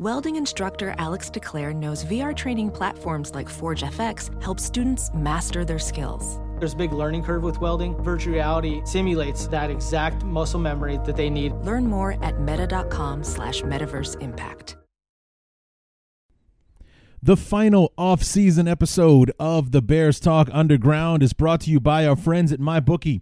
Welding instructor Alex DeClaire knows VR training platforms like Forge FX help students master their skills. There's a big learning curve with welding. Virtual reality simulates that exact muscle memory that they need. Learn more at meta.com slash metaverse impact. The final off-season episode of the Bears Talk Underground is brought to you by our friends at MyBookie.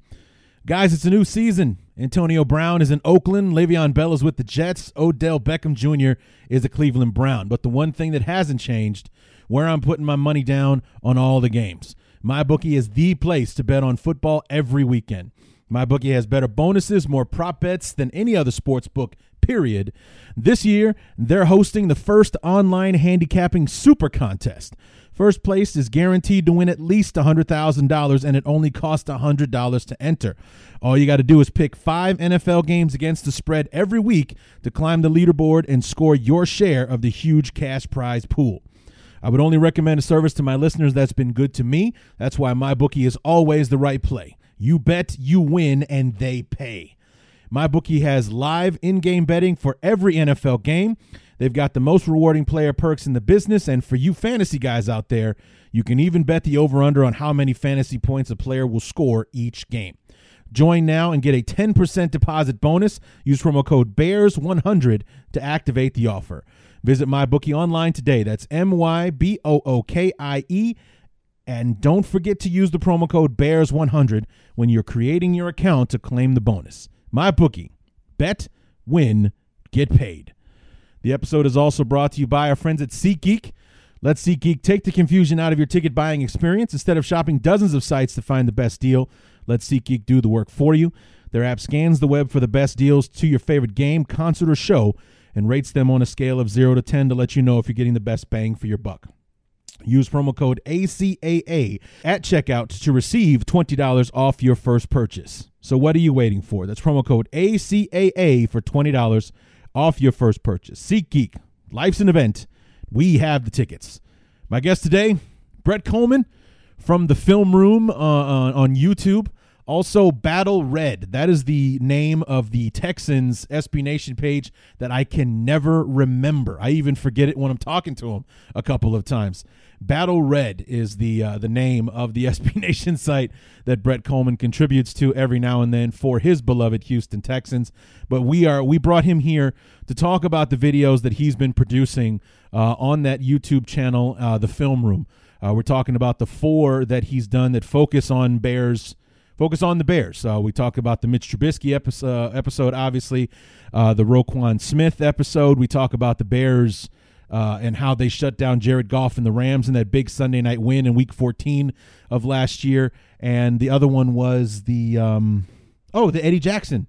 Guys, it's a new season. Antonio Brown is in Oakland. Le'Veon Bell is with the Jets. Odell Beckham Jr. is a Cleveland Brown. But the one thing that hasn't changed, where I'm putting my money down on all the games. My bookie is the place to bet on football every weekend. My bookie has better bonuses, more prop bets than any other sports book period. This year, they're hosting the first online handicapping super contest. First place is guaranteed to win at least $100,000, and it only costs $100 to enter. All you got to do is pick five NFL games against the spread every week to climb the leaderboard and score your share of the huge cash prize pool. I would only recommend a service to my listeners that's been good to me. That's why my bookie is always the right play. You bet, you win, and they pay. MyBookie has live in-game betting for every NFL game. They've got the most rewarding player perks in the business, and for you fantasy guys out there, you can even bet the over/under on how many fantasy points a player will score each game. Join now and get a 10% deposit bonus. Use promo code BEARS100 to activate the offer. Visit MyBookie online today. That's M Y B O O K I E. And don't forget to use the promo code BEARS100 when you're creating your account to claim the bonus. MyBookie. Bet, win, get paid. The episode is also brought to you by our friends at SeatGeek. Let SeatGeek take the confusion out of your ticket buying experience. Instead of shopping dozens of sites to find the best deal, let SeatGeek do the work for you. Their app scans the web for the best deals to your favorite game, concert, or show and rates them on a scale of 0 to 10 to let you know if you're getting the best bang for your buck. Use promo code ACAA at checkout to receive $20 off your first purchase. So what are you waiting for? That's promo code ACAA for $20 off your first purchase. SeatGeek, life's an event. We have the tickets. My guest today, Brett Kollmann from the Film Room uh, on, on YouTube. Also, Battle Red. That is the name of the Texans SB Nation page that I can never remember. I even forget it when I'm talking to them a couple of times. Battle Red is the uh, the name of the SB Nation site that Brett Kollmann contributes to every now and then for his beloved Houston Texans. But we are we brought him here to talk about the videos that he's been producing uh, on that YouTube channel, uh, the Film Room. Uh, we're talking about the four that he's done that focus on Bears focus on the Bears. Uh, we talk about the Mitch Trubisky episode, episode obviously, uh, the Roquan Smith episode. We talk about the Bears uh, and how they shut down Jared Goff and the Rams in that big Sunday night win in Week 14 of last year. And the other one was the um, oh, the Eddie Jackson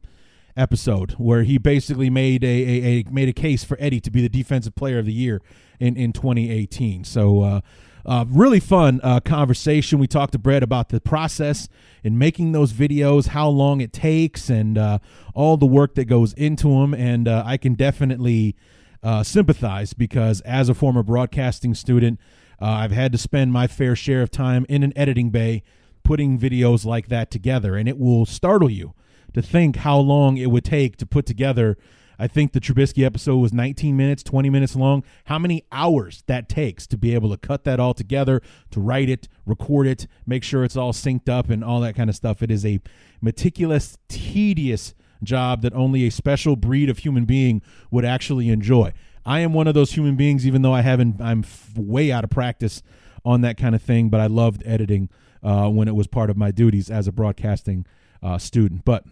episode where he basically made a, a, a, made a case for Eddie to be the defensive player of the year in in 2018. So uh, really fun uh, conversation. We talked to Brett about the process in making those videos, how long it takes, and uh, all the work that goes into them. And uh, I can definitely uh, sympathize because as a former broadcasting student, uh, I've had to spend my fair share of time in an editing bay putting videos like that together. And it will startle you to think how long it would take to put together I think the Trubisky episode was 19 minutes, 20 minutes long. How many hours that takes to be able to cut that all together, to write it, record it, make sure it's all synced up and all that kind of stuff. It is a meticulous, tedious job that only a special breed of human being would actually enjoy. I am one of those human beings, even though I haven't, I'm way out of practice on that kind of thing, but I loved editing uh, when it was part of my duties as a broadcasting uh, student. But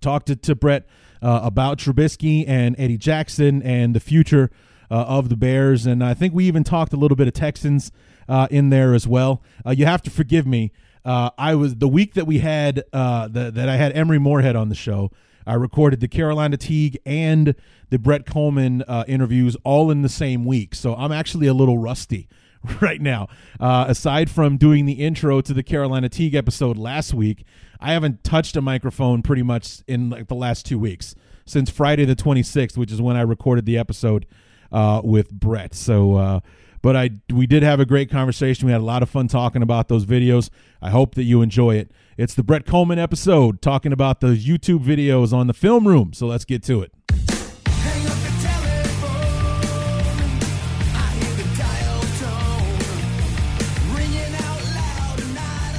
talked to, to Brett uh, about Trubisky and Eddie Jackson and the future uh, of the Bears. And I think we even talked a little bit of Texans uh, in there as well. Uh, you have to forgive me. Uh, I was the week that we had uh, the, that I had Emery Moorhead on the show. I recorded the Carolina Teague and the Brett Kollmann interviews all in the same week, so I'm actually a little rusty right now. Uh, aside from doing the intro to the Carolina Teague episode last week, I haven't touched a microphone pretty much in like the last two weeks since Friday the 26th, which is when I recorded the episode uh, with Brett. So, uh, but I we did have a great conversation. We had a lot of fun talking about those videos. I hope that you enjoy it. It's the Brett Kollmann episode talking about those YouTube videos on the film room. So let's get to it.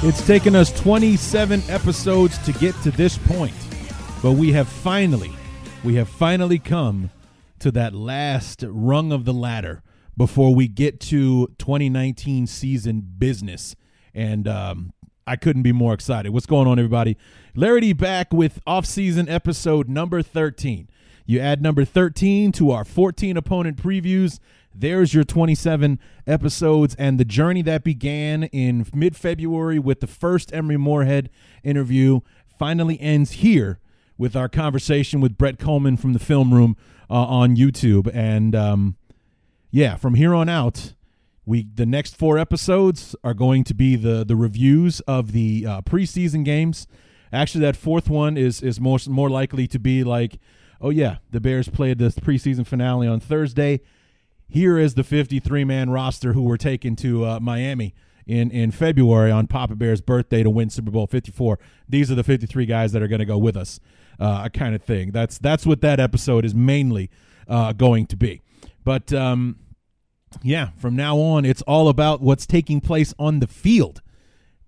It's taken us 27 episodes to get to this point, but we have finally, we have finally come to that last rung of the ladder before we get to 2019 season business. And um, I couldn't be more excited. What's going on, everybody? Larry D back with off-season episode number 13. You add number 13 to our 14 opponent previews. There's your 27 episodes and the journey that began in mid February with the first Emery Moorhead interview finally ends here with our conversation with Brett Kollmann from the film room uh, on YouTube. And um, yeah, from here on out, we the next four episodes are going to be the the reviews of the uh, preseason games. Actually, that fourth one is is more more likely to be like, oh yeah, the Bears played the preseason finale on Thursday here is the 53 man roster who were taken to uh, Miami in, in February on Papa Bear's birthday to win Super Bowl 54. These are the 53 guys that are going to go with us, uh, kind of thing. That's that's what that episode is mainly uh, going to be. But um, yeah, from now on, it's all about what's taking place on the field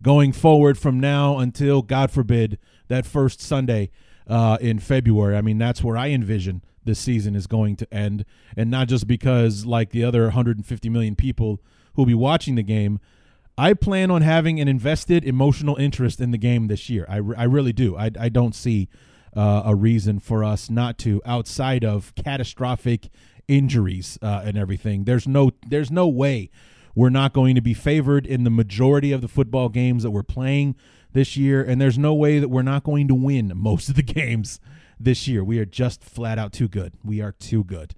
going forward from now until, God forbid, that first Sunday uh, in February. I mean, that's where I envision this season is going to end, and not just because like the other 150 million people who'll be watching the game. I plan on having an invested emotional interest in the game this year. I, I really do. I, I don't see uh, a reason for us not to outside of catastrophic injuries uh, and everything. There's no there's no way we're not going to be favored in the majority of the football games that we're playing this year, and there's no way that we're not going to win most of the games this year. We are just flat out too good. We are too good.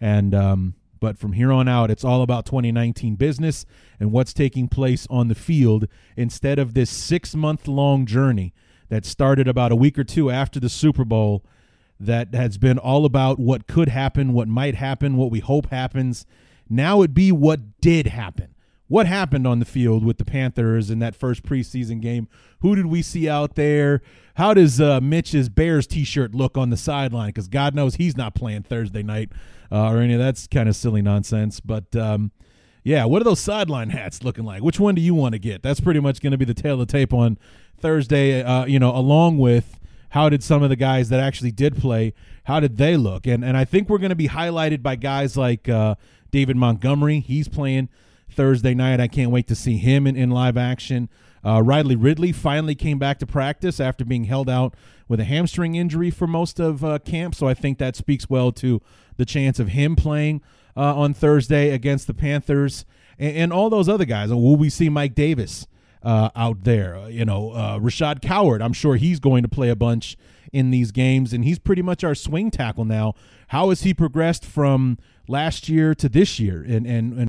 And um, but from here on out, it's all about 2019 business and what's taking place on the field instead of this six month long journey that started about a week or two after the Super Bowl that has been all about what could happen, what might happen, what we hope happens. Now it be what did happen what happened on the field with the Panthers in that first preseason game? Who did we see out there? How does uh, Mitch's Bears T-shirt look on the sideline? Because God knows he's not playing Thursday night uh, or any of that's kind of silly nonsense. But um, yeah, what are those sideline hats looking like? Which one do you want to get? That's pretty much going to be the tale of the tape on Thursday. Uh, you know, along with how did some of the guys that actually did play, how did they look? And and I think we're going to be highlighted by guys like uh, David Montgomery. He's playing. Thursday night. I can't wait to see him in, in live action. Uh, Riley Ridley finally came back to practice after being held out with a hamstring injury for most of uh, camp. So I think that speaks well to the chance of him playing uh, on Thursday against the Panthers and, and, all those other guys. Will we see Mike Davis uh, out there? Uh, you know, uh, Rashad Coward, I'm sure he's going to play a bunch in these games, and he's pretty much our swing tackle now. How has he progressed from last year to this year? And, and, and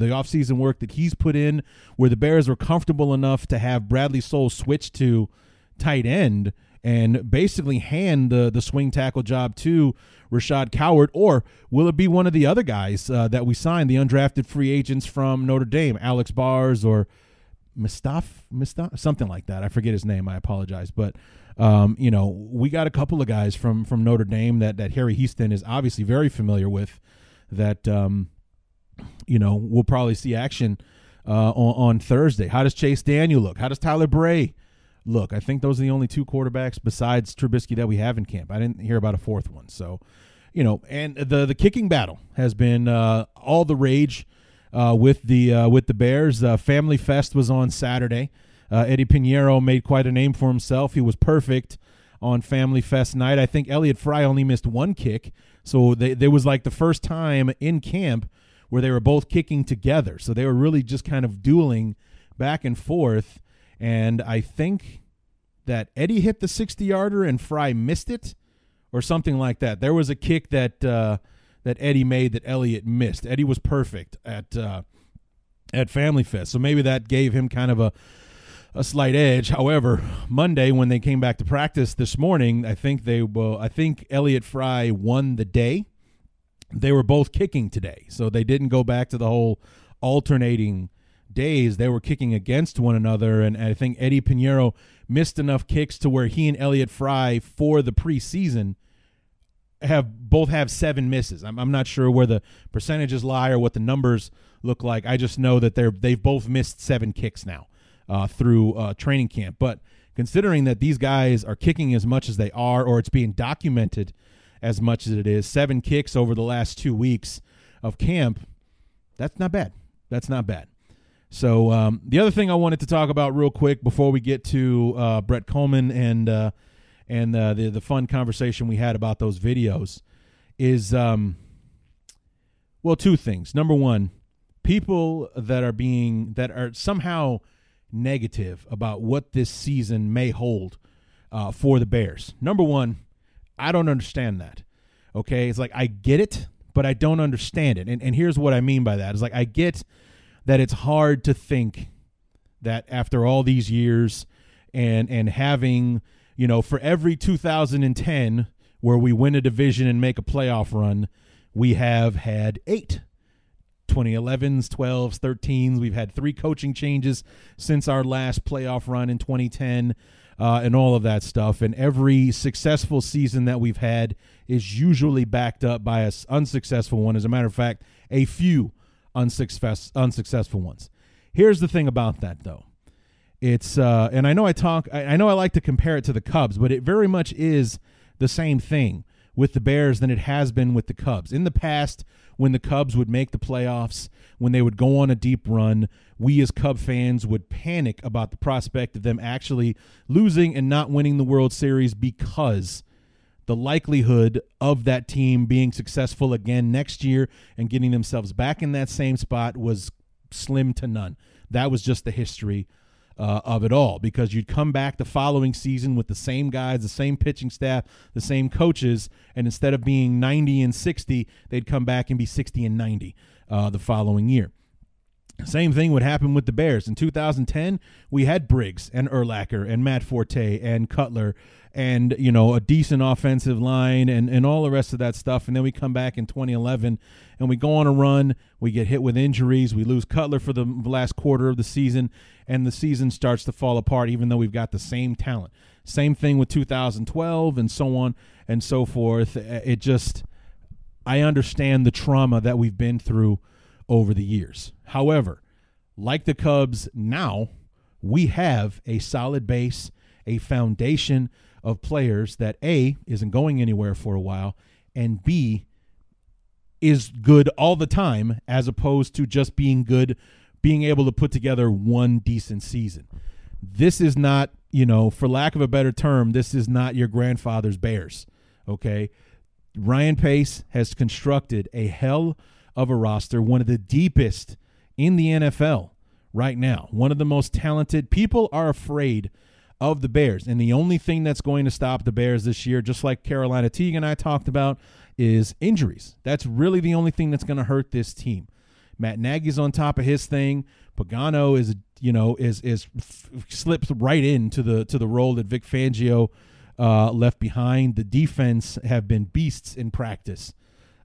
the offseason work that he's put in where the Bears were comfortable enough to have Bradley Sowell switch to tight end and basically hand the, the swing tackle job to Rashad Coward, or will it be one of the other guys uh, that we signed, the undrafted free agents from Notre Dame, Alex Bars or Mustaf, Mustaf, something like that. I forget his name. I apologize, but um, you know we got a couple of guys from from Notre Dame that that Harry Hiestand is obviously very familiar with. That um, you know, we'll probably see action uh, on, on Thursday. How does Chase Daniel look? How does Tyler Bray look? I think those are the only two quarterbacks besides Trubisky that we have in camp. I didn't hear about a fourth one. So, you know, and the the kicking battle has been uh, all the rage uh, with the uh, with the Bears. Uh, Family Fest was on Saturday. Uh, Eddie Piñeiro made quite a name for himself. He was perfect on Family Fest night. I think Elliott Fry only missed one kick, so they, there was like the first time in camp where they were both kicking together. So they were really just kind of dueling back and forth. And I think that Eddie hit the 60 yarder and Fry missed it or something like that. There was a kick that uh, that Eddie made that Elliott missed. Eddie was perfect at uh, at Family Fest, so maybe that gave him kind of a a slight edge. However, Monday when they came back to practice this morning, I think they well, I think Elliott Fry won the day. They were both kicking today, so they didn't go back to the whole alternating days. They were kicking against one another, and I think Eddie Piñeiro missed enough kicks to where he and Elliott Fry for the preseason have both have seven misses. I'm, I'm not sure where the percentages lie or what the numbers look like. I just know that they're they've both missed seven kicks now uh, through uh, training camp. But considering that these guys are kicking as much as they are, or it's being documented as much as it is, seven kicks over the last two weeks of camp, that's not bad. That's not bad. So um, the other thing I wanted to talk about real quick before we get to uh, Brett Kollmann and uh, and uh, the the fun conversation we had about those videos is um, well two things. Number one, people that are being that are somehow negative about what this season may hold uh, for the Bears. Number one, I don't understand that. Okay, it's like I get it, but I don't understand it. And and here's what I mean by that. It's like I get that it's hard to think that after all these years and and having you know for every 2010 where we win a division and make a playoff run we have had eight 2011s 12s 13s we've had three coaching changes since our last playoff run in 2010 uh, and all of that stuff and every successful season that we've had is usually backed up by a unsuccessful one as a matter of fact a few unsuccess, unsuccessful ones. Here's the thing about that, though. It's uh, and I know I talk. I, I know I like to compare it to the Cubs, but it very much is the same thing with the Bears than it has been with the Cubs. In the past, when the Cubs would make the playoffs, when they would go on a deep run, we as Cub fans would panic about the prospect of them actually losing and not winning the World Series because the likelihood of that team being successful again next year and getting themselves back in that same spot was slim to none. That was just the history uh, of it all because you'd come back the following season with the same guys, the same pitching staff, the same coaches, and instead of being 90 and 60, they'd come back and be 60 and 90 uh, the following year. Same thing would happen with the Bears. In 2010, we had Briggs and Urlacher and Matt Forte and Cutler and you know a decent offensive line and and all the rest of that stuff. And then we come back in 2011 and we go on a run. We get hit with injuries. We lose cutler for the last quarter of the season and the season starts to fall apart even though we've got the same talent. Same thing with 2012 and so on and so forth. It just i understand the trauma that we've been through over the years however like the cubs now we have a solid base a foundation of players that A isn't going anywhere for a while and B is good all the time as opposed to just being good being able to put together one decent season. This is not, you know, for lack of a better term, this is not your grandfather's Bears, okay? Ryan Pace has constructed a hell of a roster, one of the deepest in the NFL right now. One of the most talented. People are afraid of the Bears. And the only thing that's going to stop the Bears this year, just like Carolina Teague and I talked about, is injuries. That's really the only thing that's going to hurt this team. Matt Nagy's on top of his thing. Pagano is, you know, is is f- slips right into the to the role that Vic Fangio uh, left behind. The defense have been beasts in practice.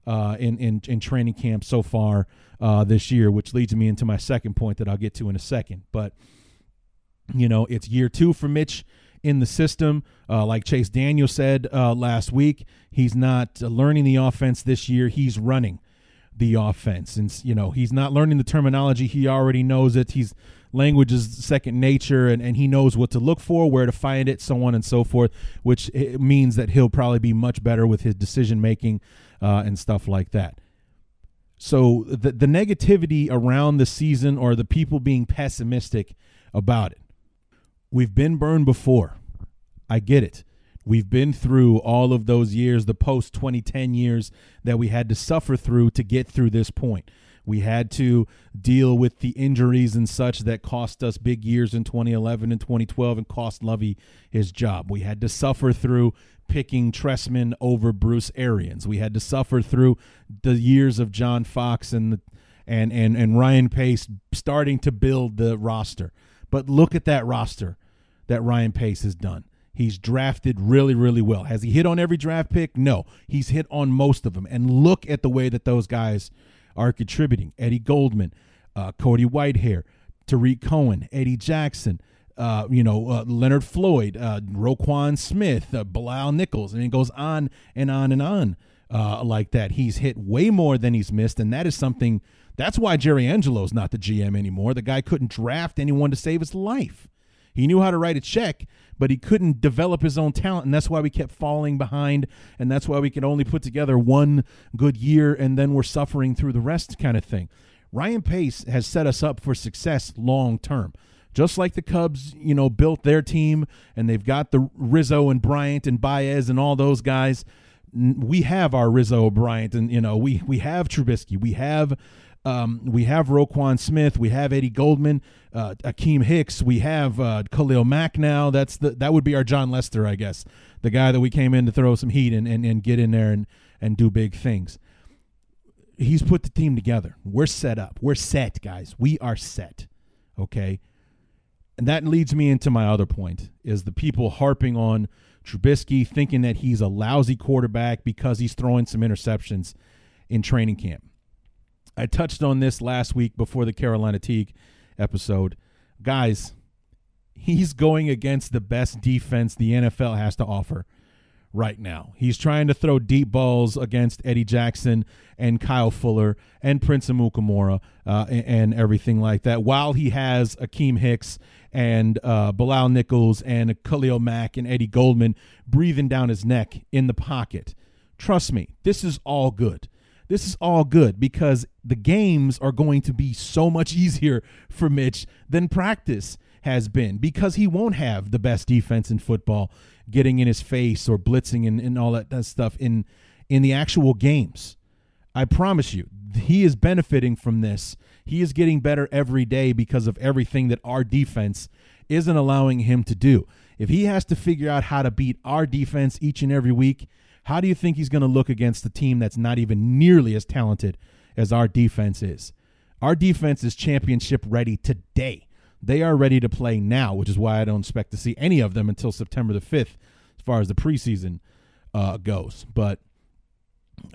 Uh, in, in in training camp so far uh, this year, which leads me into my second point that I'll get to in a second. But you know, it's year two for Mitch in the system. Uh, like Chase Daniel said uh, last week, he's not learning the offense this year. He's running the offense, and you know, he's not learning the terminology. He already knows it. He's language is second nature, and, and he knows what to look for, where to find it, so on and so forth. Which means that he'll probably be much better with his decision making uh, and stuff like that. So the the negativity around the season or the people being pessimistic about it We've been burned before. I get it. We've been through all of those years, the post 2010 years that we had to suffer through to get through this point. We had to deal with the injuries and such that cost us big years in 2011 and 2012 and cost Lovie his job. We had to suffer through picking Trestman over Bruce Arians. We had to suffer through the years of John Fox and the, and and and Ryan Pace starting to build the roster. But look at that roster that Ryan Pace has done. He's drafted really, really well. Has he hit on every draft pick? No. He's hit on most of them. And look at the way that those guys are contributing. Eddie Goldman, uh, Cody Whitehair, Tarik Cohen, Eddie Jackson, uh, you know, uh, Leonard Floyd, uh, Roquan Smith, uh, Bilal Nichols, and it goes on and on and on uh, like that. He's hit way more than he's missed, and that is something. That's why Jerry Angelo's not the GM anymore. The guy couldn't draft anyone to save his life. He knew how to write a check, but he couldn't develop his own talent, and that's why we kept falling behind, and that's why we could only put together one good year, and then we're suffering through the rest, kind of thing. Ryan Pace has set us up for success long term. Just like the Cubs, you know, built their team and they've got the Rizzo and Bryant and Baez and all those guys. We have our Rizzo, Bryant, and you know, we we have Trubisky, we have um, we have Roquan Smith, we have Eddie Goldman, uh, Akiem Hicks, we have uh, Khalil Mack now. That's the that would be our Jon Lester, I guess, the guy that we came in to throw some heat and, and, and get in there and, and do big things. He's put the team together. We're set up. We're set, guys. We are set. Okay. And that leads me into my other point is the people harping on Trubisky thinking that he's a lousy quarterback because he's throwing some interceptions in training camp. I touched on this last week before the Carolina Teague episode. Guys, he's going against the best defense the NFL has to offer right now. He's trying to throw deep balls against Eddie Jackson and Kyle Fuller and Prince Amukamara uh, and, and, everything like that, while he has Akiem Hicks and uh, Bilal Nichols and Khalil Mack and Eddie Goldman breathing down his neck in the pocket. Trust me, this is all good this is all good because the games are going to be so much easier for Mitch than practice has been because he won't have the best defense in football getting in his face or blitzing and, and all that, that stuff in in the actual games. I promise you, he is benefiting from this. He is getting better every day because of everything that our defense isn't allowing him to do. If he has to figure out how to beat our defense each and every week, how do you think he's going to look against a team that's not even nearly as talented as our defense is? Our defense is championship ready today. They are ready to play now, which is why I don't expect to see any of them until September the 5th as far as the preseason uh, goes. But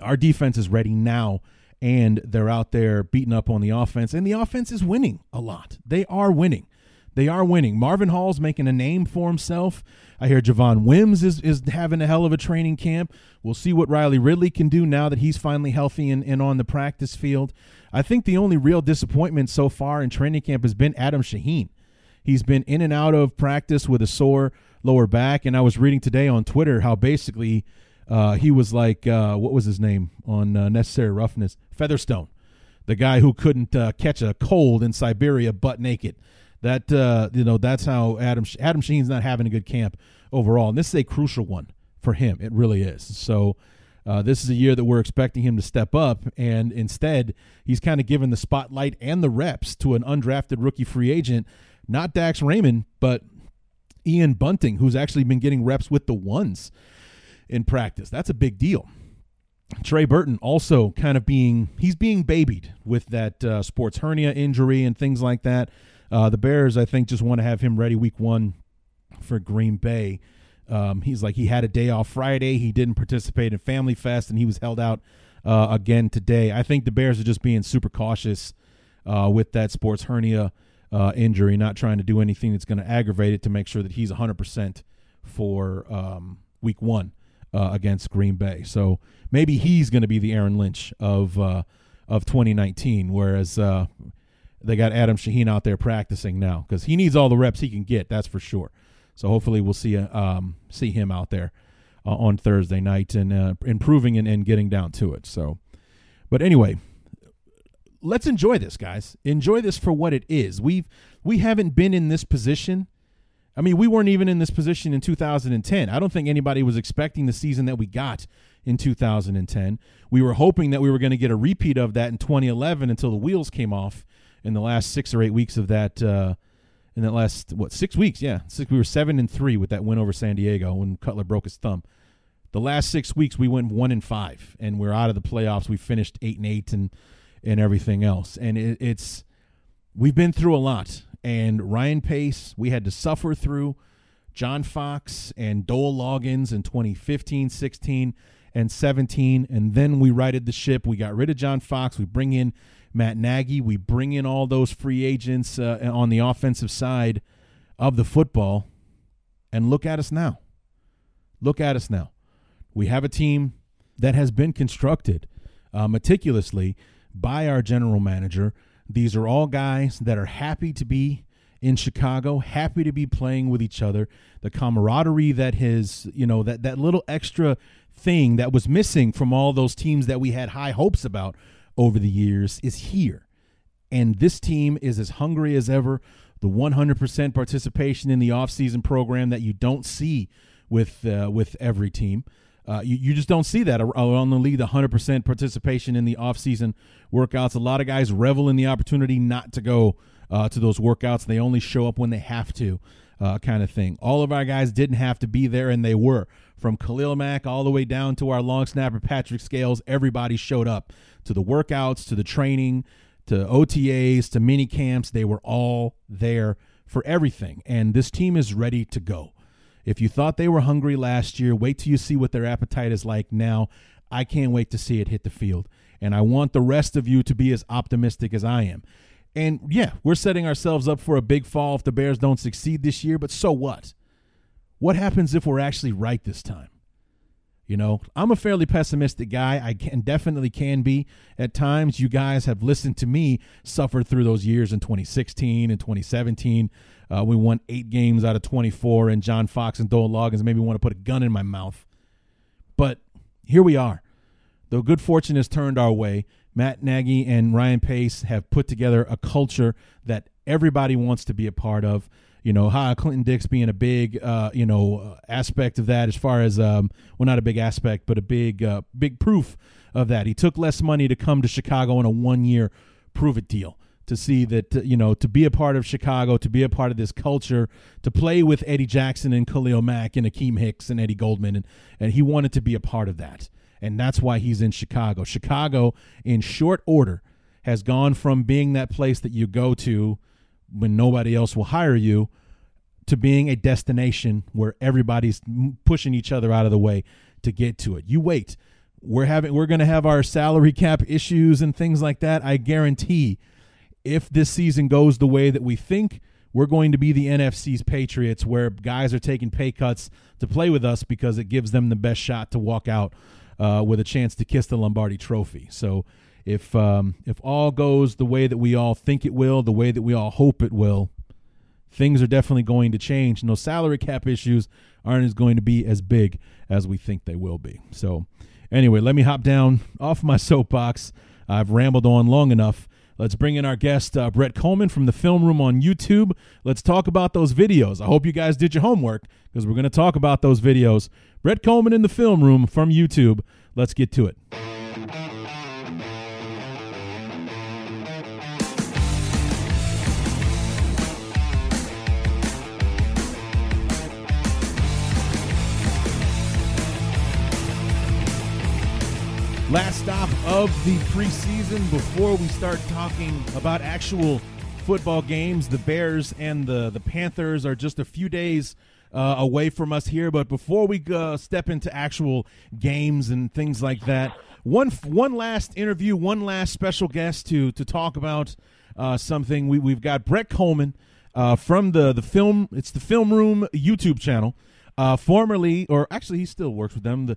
our defense is ready now and they're out there beating up on the offense and the offense is winning a lot. They are winning. They are winning. Marvin Hall's making a name for himself. I hear Javon Wims is, is having a hell of a training camp. We'll see what Riley Ridley can do now that he's finally healthy and, and on the practice field. I think the only real disappointment so far in training camp has been Adam Shaheen. He's been in and out of practice with a sore lower back. And I was reading today on Twitter how basically uh, he was like, uh, what was his name on uh, Necessary Roughness? Featherstone, the guy who couldn't uh, catch a cold in Siberia butt naked. That uh, you know, that's how Adam Adam Shaheen's not having a good camp overall, and this is a crucial one for him. It really is. So. Uh, this is a year that we're expecting him to step up, and instead, he's kind of given the spotlight and the reps to an undrafted rookie free agent, not Dax Raymond, but Ian Bunting, who's actually been getting reps with the ones in practice. That's a big deal. Trey Burton also kind of being he's being babied with that uh, sports hernia injury and things like that. Uh, the Bears, I think, just want to have him ready week one for Green Bay. Um, he's like he had a day off Friday. He didn't participate in Family Fest, and he was held out uh, again today. I think the Bears are just being super cautious uh, with that sports hernia uh, injury, not trying to do anything that's going to aggravate it to make sure that he's 100% for um, week one uh, against Green Bay. So maybe he's going to be the Aaron Lynch of uh, of 2019, whereas uh, they got Adam Shaheen out there practicing now because he needs all the reps he can get. That's for sure. So hopefully we'll see uh, um, see him out there uh, on Thursday night and uh, improving and, and getting down to it. So, but anyway, let's enjoy this, guys. Enjoy this for what it is. We've we haven't been in this position I mean, we weren't even in this position in 2010. I don't think anybody was expecting the season that we got in 2010. We were hoping that we were going to get a repeat of that in 2011 until the wheels came off in the last six or eight weeks of that. Uh, in that last what six weeks? Yeah, six, we were seven and three with that win over San Diego when Cutler broke his thumb. The last six weeks we went one and five, and we're out of the playoffs. We finished eight and eight, and and everything else. And it, it's we've been through a lot. And Ryan Pace, we had to suffer through. John Fox and Dowell Loggains in 2015, 16, and 17. And then we righted the ship. We got rid of John Fox. We bring in Matt Nagy. We bring in all those free agents uh, on the offensive side of the football. And look at us now. Look at us now. We have a team that has been constructed uh, meticulously by our general manager. These are all guys that are happy to be in Chicago, happy to be playing with each other. The camaraderie that his, you know, that that little extra thing that was missing from all those teams that we had high hopes about over the years is here. And this team is as hungry as ever. The 100% participation in the offseason program that you don't see with uh, with every team. Uh, you, you just don't see that around the league, the 100% participation in the offseason workouts. A lot of guys revel in the opportunity not to go uh, to those workouts. They only show up when they have to, uh, kind of thing. All of our guys didn't have to be there, and they were. From Khalil Mack all the way down to our long snapper, Patrick Scales, everybody showed up to the workouts, to the training, to OTAs, to mini camps. They were all there for everything. And this team is ready to go. If you thought they were hungry last year, wait till you see what their appetite is like now. I can't wait to see it hit the field. And I want the rest of you to be as optimistic as I am. And yeah, we're setting ourselves up for a big fall if the Bears don't succeed this year, but so what? What happens if we're actually right this time? You know, I'm a fairly pessimistic guy. I can definitely can be at times. You guys have listened to me suffer through those years in 2016 and 2017. Uh, we won eight games out of 24, and John Fox and Dowell Loggains made me want to put a gun in my mouth. But here we are. The good fortune has turned our way. Matt Nagy and Ryan Pace have put together a culture that everybody wants to be a part of you know, Ha Clinton Dix being a big, uh, you know, uh, aspect of that as far as, um, well, not a big aspect, but a big, uh, big proof of that. He took less money to come to Chicago in a one year prove it deal to see that, uh, you know, to be a part of Chicago, to be a part of this culture, to play with Eddie Jackson and Khalil Mack and Akiem Hicks and Eddie Goldman. And, and he wanted to be a part of that. And that's why he's in Chicago. Chicago, in short order, has gone from being that place that you go to when nobody else will hire you to being a destination where everybody's pushing each other out of the way to get to it. You wait. We're having we're going to have our salary cap issues and things like that. I guarantee if this season goes the way that we think, we're going to be the NFC's Patriots where guys are taking pay cuts to play with us because it gives them the best shot to walk out uh, with a chance to kiss the Lombardi trophy. So if um, if all goes the way that we all think it will, the way that we all hope it will, things are definitely going to change. Those salary cap issues aren't as going to be as big as we think they will be. So, anyway, let me hop down off my soapbox. I've rambled on long enough. Let's bring in our guest, uh, Brett Kollmann from the Film Room on YouTube. Let's talk about those videos. I hope you guys did your homework because we're going to talk about those videos. Brett Kollmann in the Film Room from YouTube. Let's get to it. Last stop of the preseason before we start talking about actual football games. The Bears and the, the Panthers are just a few days uh, away from us here. But before we uh, step into actual games and things like that, one one last interview, one last special guest to to talk about uh, something. We, we've got Brett Kollmann uh, from the the film. It's the Film Room YouTube channel. Uh, formerly, or actually, he still works with them. The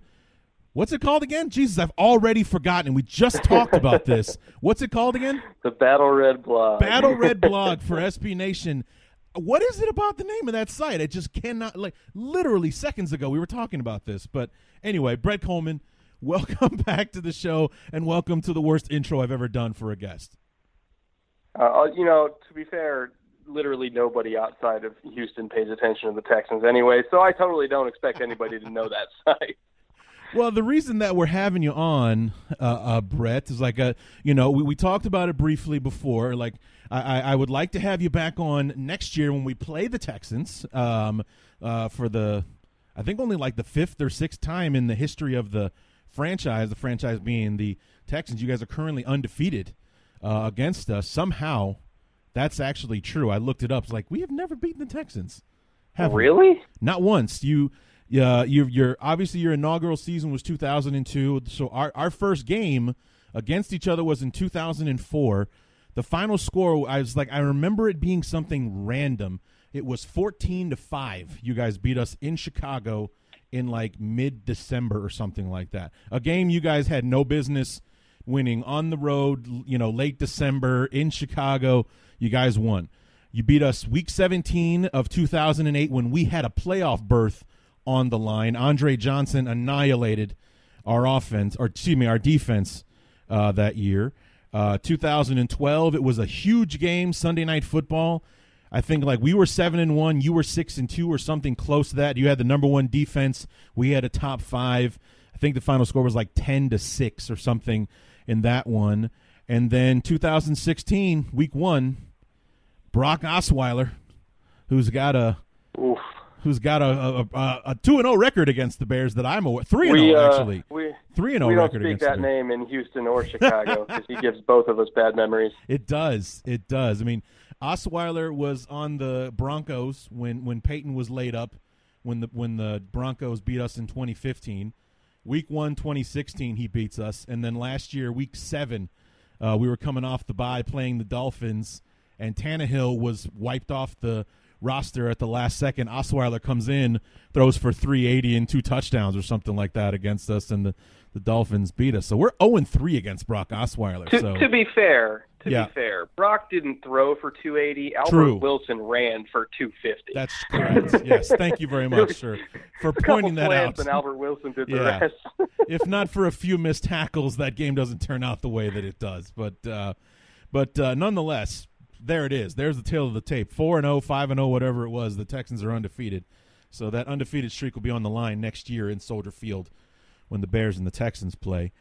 What's it called again? Jesus, I've already forgotten. We just talked about this. What's it called again? The Battle Red Blog. Battle Red Blog for SB Nation. What is it about the name of that site? I just cannot like literally seconds ago we were talking about this. But anyway, Brett Kollmann, welcome back to the show and welcome to the worst intro I've ever done for a guest. Uh, uh you know, to be fair, literally nobody outside of Houston pays attention to the Texans anyway, so I totally don't expect anybody to know that site. Well, the reason that we're having you on, uh, uh, Brett, is like a you know we, we talked about it briefly before. Like I, I would like to have you back on next year when we play the Texans um, uh, for the I think only like the fifth or sixth time in the history of the franchise. The franchise being the Texans. You guys are currently undefeated uh, against us. Somehow, that's actually true. I looked it up. It's like we have never beaten the Texans. Have we? really? Not once. You, uh, you, your obviously your inaugural season was 2002. So our our first game against each other was in 2004. The final score, I was like, I remember it being something random. It was 14 to five. You guys beat us in Chicago in like mid December or something like that. A game you guys had no business winning on the road. You know, late December in Chicago. You guys won. You beat us week 17 of 2008 when we had a playoff berth on the line. Andre Johnson annihilated our offense, or excuse me, our defense uh, that year. Uh, 2012, it was a huge game, Sunday night football. I think like we were seven and one, you were six and two, or something close to that. You had the number one defense. We had a top five. I think the final score was like ten to six or something in that one. And then 2016, week one, Brock Osweiler, who's got a Oof. Who's got a a, a, two and zero record against the Bears that I'm aware three and zero uh, actually we three and we don't speak that name in Houston or Chicago because he gives both of us bad memories. It does. It does. I mean, Osweiler was on the Broncos when when Peyton was laid up when the when the Broncos beat us in 2015. Week 1 2016 he beats us and then last year week 7 uh, we were coming off the bye playing the Dolphins and Tannehill was wiped off the roster at the last second. Osweiler comes in, throws for 380 and two touchdowns or something like that against us and the the Dolphins beat us. So we're 0 3 against Brock Osweiler. To, so to be fair, to Yeah. be fair, Brock didn't throw for 280. Albert True. Wilson ran for 250. That's correct. yes, thank you very much, sir, for pointing that out. and Albert Wilson did the rest. if not for a few missed tackles, that game doesn't turn out the way that it does. But uh, but uh, nonetheless, there it is. There's the tale of the tape. Four and 0, 5 and 0, whatever it was. The Texans are undefeated. So that undefeated streak will be on the line next year in Soldier Field when the Bears and the Texans play.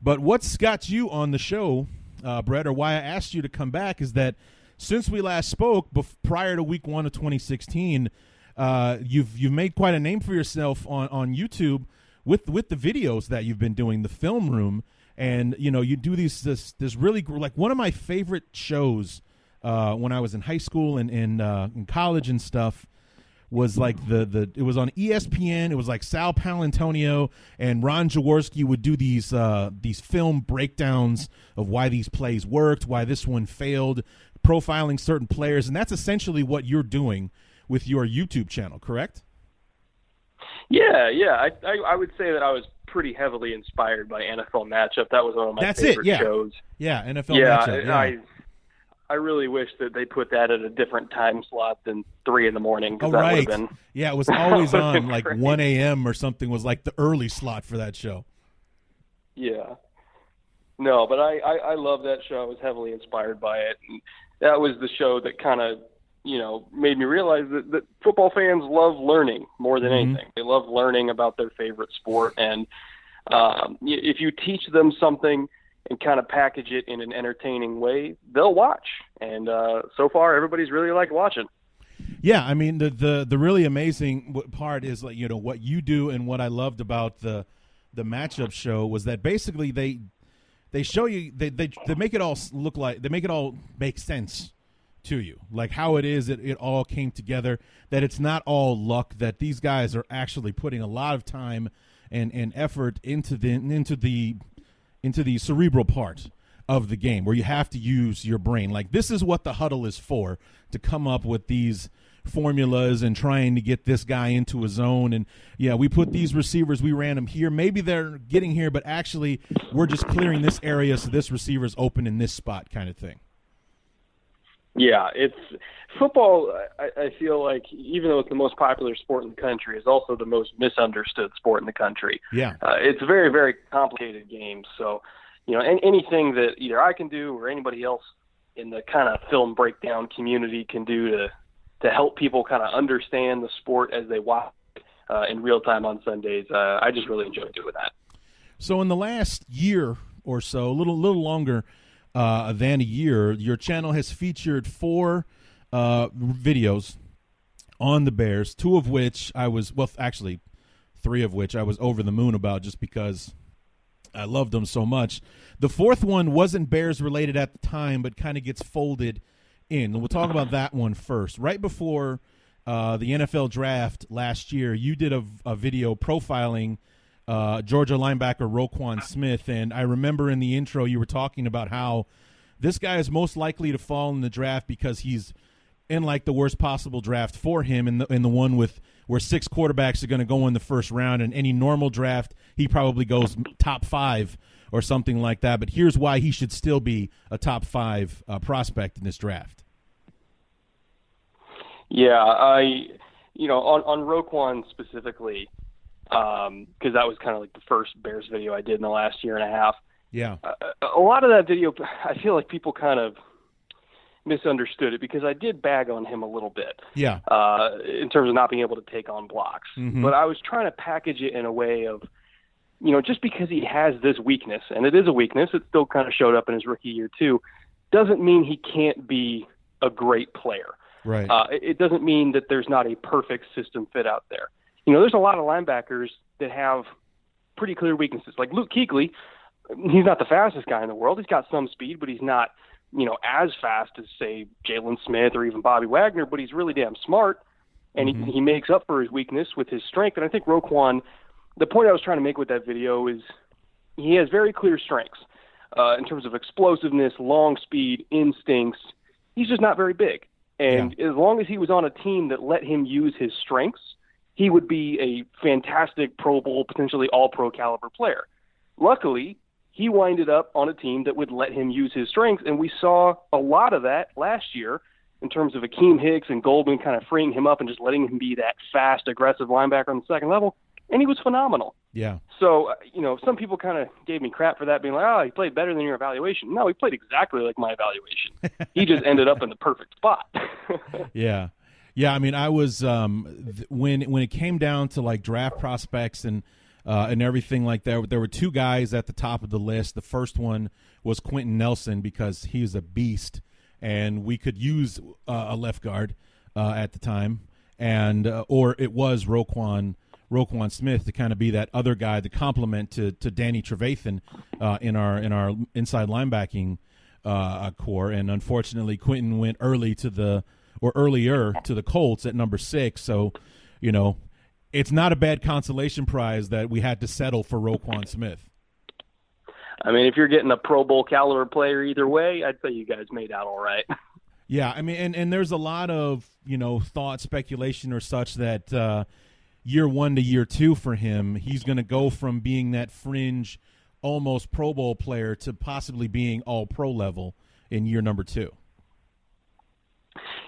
But what's got you on the show, uh, Brett, or why I asked you to come back is that since we last spoke, bef- prior to Week One of 2016, uh, you've you've made quite a name for yourself on on YouTube with with the videos that you've been doing, the film room, and you know you do these this this really like one of my favorite shows uh, when I was in high school and in uh, in college and stuff was like the the it was on ESPN. It was like Sal Paolantonio and Ron Jaworski would do these uh, these film breakdowns of why these plays worked, why this one failed, profiling certain players, and that's essentially what you're doing with your YouTube channel, correct? Yeah, yeah. I, I I would say that I was pretty heavily inspired by NFL Matchup. That was one of my That's it, favorite yeah. shows. Yeah, NFL yeah, matchup. Yeah, I I really wish that they put that at a different time slot than three in the morning oh that right. been Yeah, it was always on like great. 1 a.m. or something. Was like the early slot for that show. yeah. No, but I, I I love that show. I was heavily inspired by it. And that was the show that kind of you know made me realize that, that football fans love learning more than Mhm. anything. They love learning about their favorite sport, and um, if you teach them something and kind of package it in an entertaining way, they'll watch. And uh, so far, everybody's really liked watching. Yeah, I mean the the the really amazing part is like you know what you do and what I loved about the the matchup show was that basically they they show you they they, they make it all look like they make it all make sense to you like how it is it, it all came together that it's not all luck that these guys are actually putting a lot of time and and effort into the into the into the cerebral part of the game where you have to use your brain. Like this is what the huddle is for to come up with these formulas and trying to get this guy into a zone. And yeah we put these receivers we ran them here. Maybe they're getting here but actually we're just clearing this area so this receiver's open in this spot kind of thing Yeah, it's football. I, I feel like even though it's the most popular sport in the country, is also the most misunderstood sport in the country. yeah Uh, it's a very, very complicated game. So, you know, any, anything that either I can do or anybody else in the kind of film breakdown community can do to to help people kind of understand the sport as they watch uh, in real time on Sundays. Uh, I just really enjoy doing that. So in the last year or so, a little little longer uh, than a year, your channel has featured four uh, videos on the Bears, two of which I was well, actually, three of which I was over the moon about, just because I loved them so much. The fourth one wasn't Bears related at the time, but kind of gets folded in. And we'll talk about that one first. Right before uh, the NFL draft last year, you did a, a video profiling uh, Georgia linebacker Roquan Smith, and I remember in the intro you were talking about how this guy is most likely to fall in the draft because he's in like the worst possible draft for him, in the in the one with where six quarterbacks are going to go in the first round. In any normal draft, he probably goes top five or something like that. But here's why he should still be a top five uh, prospect in this draft. Yeah, I, you know, on on Roquan specifically, because um, that was kind of like the first Bears video I did in the last year and a half. Yeah, a, a lot of that video, I feel like people kind of misunderstood it because I did bag on him a little bit. Yeah. Uh, in terms of not being able to take on blocks, mm-hmm. but I was trying to package it in a way of, you know, just because he has this weakness, and it is a weakness, it still kind of showed up in his rookie year too, doesn't mean he can't be a great player. Right. Uh, it doesn't mean that there's not a perfect system fit out there. You know, there's a lot of linebackers that have pretty clear weaknesses. Like Luke Kuechly, he's not the fastest guy in the world. He's got some speed, but he's not, you know, as fast as say Jaylon Smith or even Bobby Wagner. But he's really damn smart, and mm-hmm. he, he makes up for his weakness with his strength. And I think Roquan, the point I was trying to make with that video is he has very clear strengths uh, in terms of explosiveness, long speed, instincts. He's just not very big. And yeah. as long as he was on a team that let him use his strengths, he would be a fantastic Pro Bowl, potentially all pro caliber player. Luckily, he winded up on a team that would let him use his strengths, and we saw a lot of that last year in terms of Akiem Hicks and Goldman kind of freeing him up and just letting him be that fast, aggressive linebacker on the second level, and he was phenomenal. Yeah. So, uh, you know, some people kind of gave me crap for that, being like, oh, he played better than your evaluation. No, he played exactly like my evaluation. he just ended up in the perfect spot. yeah. Yeah, I mean, I was um, th- when when it came down to like draft prospects and uh, and everything like that. There were two guys at the top of the list. The first one was Quenton Nelson because he's a beast, and we could use uh, a left guard uh, at the time, and uh, or it was Roquan Roquan Smith to kind of be that other guy, the complement to to Danny Trevathan uh, in our in our inside linebacking uh, core. And unfortunately, Quenton went early to the or earlier to the Colts at number six. So, you know, it's not a bad consolation prize that we had to settle for Roquan Smith. I mean, if you're getting a Pro Bowl caliber player either way, I'd say you guys made out all right. Yeah, I mean, and, and there's a lot of you know thought, speculation, or such that uh, year one to year two for him, he's going to go from being that fringe, almost Pro Bowl player to possibly being all pro level in year number two.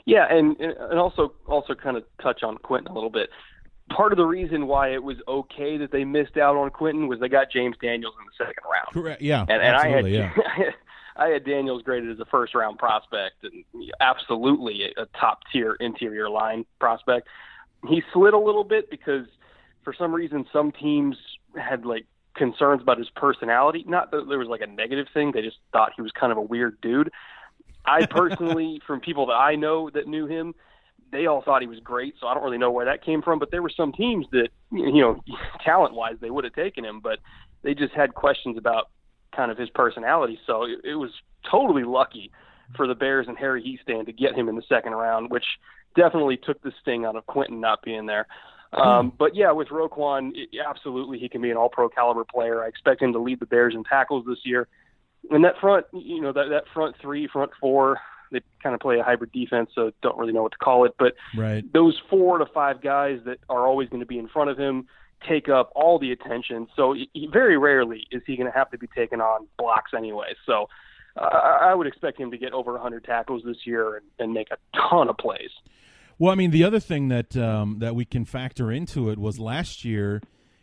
Yeah, and and also also kind of touch on Quenton a little bit. Part of the reason why it was okay that they missed out on Quenton was they got James Daniels in the second round. Correct. Yeah. And, and I had yeah. I had Daniels graded as a first round prospect and absolutely a top tier interior line prospect he slid a little bit because for some reason some teams had like concerns about his personality. Not that there was like a negative thing; they just thought he was kind of a weird dude. I personally, from people that I know that knew him, they all thought he was great. So I don't really know where that came from. But there were some teams that, you know, talent wise, they would have taken him, but they just had questions about kind of his personality. So it, it was totally lucky for the Bears and Harry Hiestand to get him in the second round, which definitely took the sting out of Quenton not being there. Um, but yeah, with Roquan, it, absolutely he can be an All-Pro caliber player. I expect him to lead the Bears in tackles this year. And that front, you know, that that front three, front four, they kind of play a hybrid defense, so don't really know what to call it. But right. those four to five guys that are always going to be in front of him take up all the attention. So he, very rarely is he going to have to be taken on blocks anyway. So uh, I would expect him to get over 100 tackles this year and, and make a ton of plays. Well, I mean, the other thing that um, that we can factor into it was last year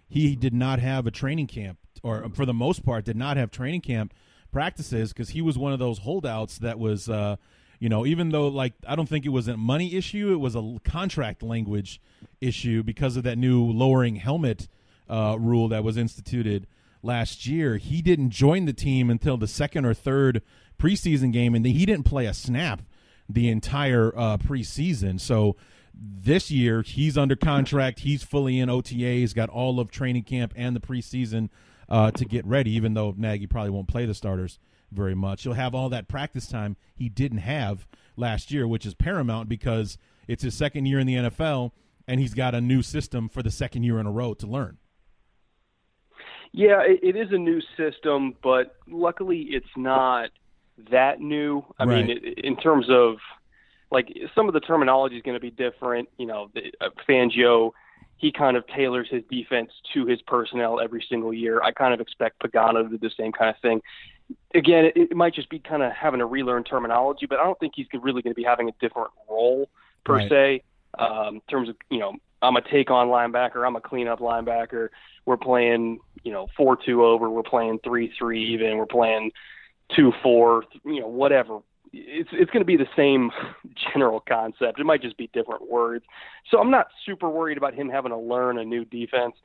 he did not have a training camp, or for the most part, did not have training camp practices because he was one of those holdouts that was, uh, you know, even though like I don't think it was a money issue, it was a contract language issue because of that new lowering helmet uh, rule that was instituted last year. He didn't join the team until the second or third preseason game, and he didn't play a snap the entire uh, preseason. So this year he's under contract. He's fully in OTA. He's got all of training camp and the preseason uh, to get ready. Even though Nagy probably won't play the starters very much, he'll have all that practice time he didn't have last year, which is paramount because it's his second year in the NFL and he's got a new system for the second year in a row to learn. Yeah, it, it is a new system, but luckily it's not that new. I right. mean, it, in terms of like some of the terminology is going to be different. You know, the, uh, Fangio, he kind of tailors his defense to his personnel every single year. I kind of expect Pagano to do the same kind of thing. Again, it, it might just be kind of having to relearn terminology, but I don't think he's really going to be having a different role per Right. se. Um, in terms of you know, I'm a take on linebacker, I'm a cleanup linebacker. We're playing you know four two over, we're playing three three even, we're playing two four, you know whatever it's it's going to be the same general concept. It might just be different words. So I'm not super worried about him having to learn a new defense.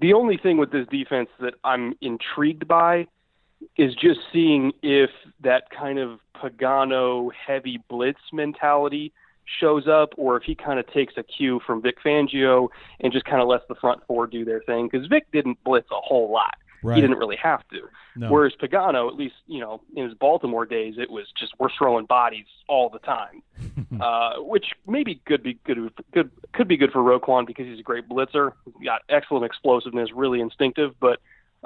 The only thing with this defense that I'm intrigued by is just seeing if that kind of Pagano heavy blitz mentality shows up or if he kind of takes a cue from Vic Fangio and just kind of lets the front four do their thing because Vic didn't blitz a whole lot. Right. He didn't really have to. No. Whereas Pagano, at least you know, in his Baltimore days, it was just we're throwing bodies all the time, uh, which maybe could be good, good could be good for Roquan because he's a great blitzer. He's got excellent explosiveness, really instinctive. But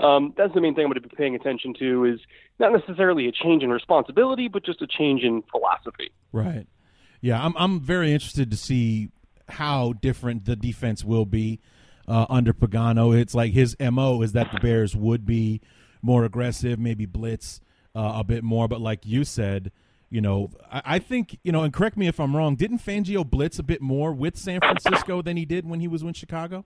um, that's the main thing I'm going to be paying attention to is not necessarily a change in responsibility, but just a change in philosophy. Right. Yeah, I'm I'm very interested to see how different the defense will be uh, under Pagano. It's like his mo is that the Bears would be more aggressive, maybe blitz uh, a bit more. But like you said, you know, I, I think you know, and correct me if I'm wrong. Didn't Fangio blitz a bit more with San Francisco than he did when he was in Chicago?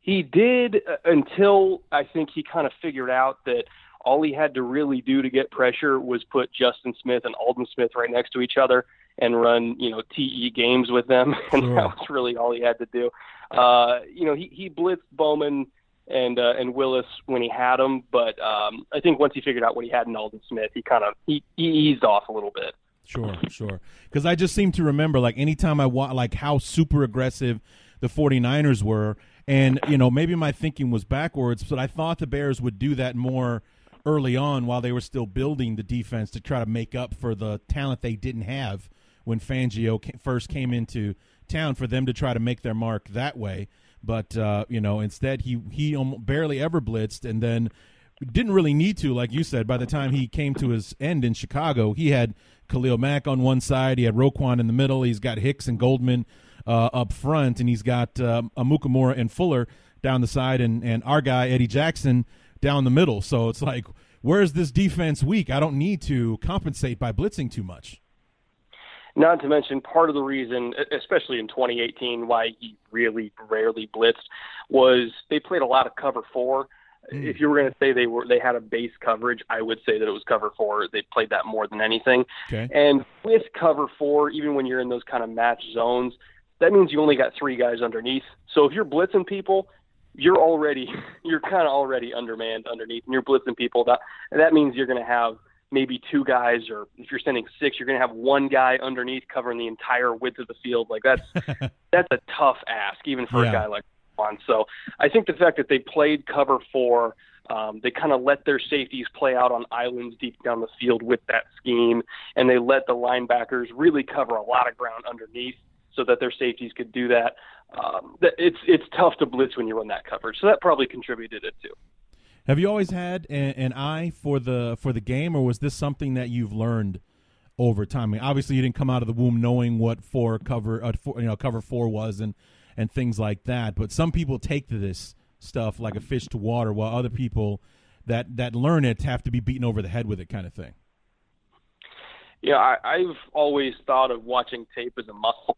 He did uh, until I think he kind of figured out that all he had to really do to get pressure was put Justin Smith and Aldon Smith right next to each other and run, you know, TE games with them, and Sure. that was really all he had to do. Uh, you know, he he blitzed Bowman and uh, and Willis when he had him, but um, I think once he figured out what he had in Aldon Smith, he kind of he, he eased off a little bit. Sure, sure. Because I just seem to remember, like, anytime I wa- like how super aggressive the 49ers were, and, you know, maybe my thinking was backwards, but I thought the Bears would do that more early on while they were still building the defense to try to make up for the talent they didn't have when Fangio first came into town for them to try to make their mark that way. But, uh, you know, instead he, he barely ever blitzed, and then didn't really need to, like you said. By the time he came to his end in Chicago, he had Khalil Mack on one side, he had Roquan in the middle, he's got Hicks and Goldman uh, up front, and he's got um, Amukamara and Fuller down the side, and and our guy Eddie Jackson down the middle. So it's like, where's this defense weak? I don't need to compensate by blitzing too much. Not to mention, part of the reason, especially in 2018, why he really rarely blitzed was they played a lot of cover four. Hmm. If you were going to say they were they had a base coverage, I would say that it was cover four. They played that more than anything. Okay. And with cover four, even when you're in those kind of match zones, that means you only got three guys underneath. So if you're blitzing people, you're already you're kind of already undermanned underneath, and you're blitzing people. That that means you're going to have maybe two guys, or if you're sending six, you're going to have one guy underneath covering the entire width of the field. Like that's that's a tough ask, even for Yeah. a guy like Juan. So I think the fact that they played cover four, um, they kind of let their safeties play out on islands deep down the field with that scheme, and they let the linebackers really cover a lot of ground underneath so that their safeties could do that. Um, that it's it's tough to blitz when you run that coverage, so that probably contributed it too. Have you always had an, an eye for the for the game, or was this something that you've learned over time? I mean, obviously, you didn't come out of the womb knowing what four cover, uh, four, you know, cover four was, and and things like that. But some people take this stuff like a fish to water, while other people that that learn it have to be beaten over the head with it, kind of thing. Yeah, I, I've always thought of watching tape as a muscle.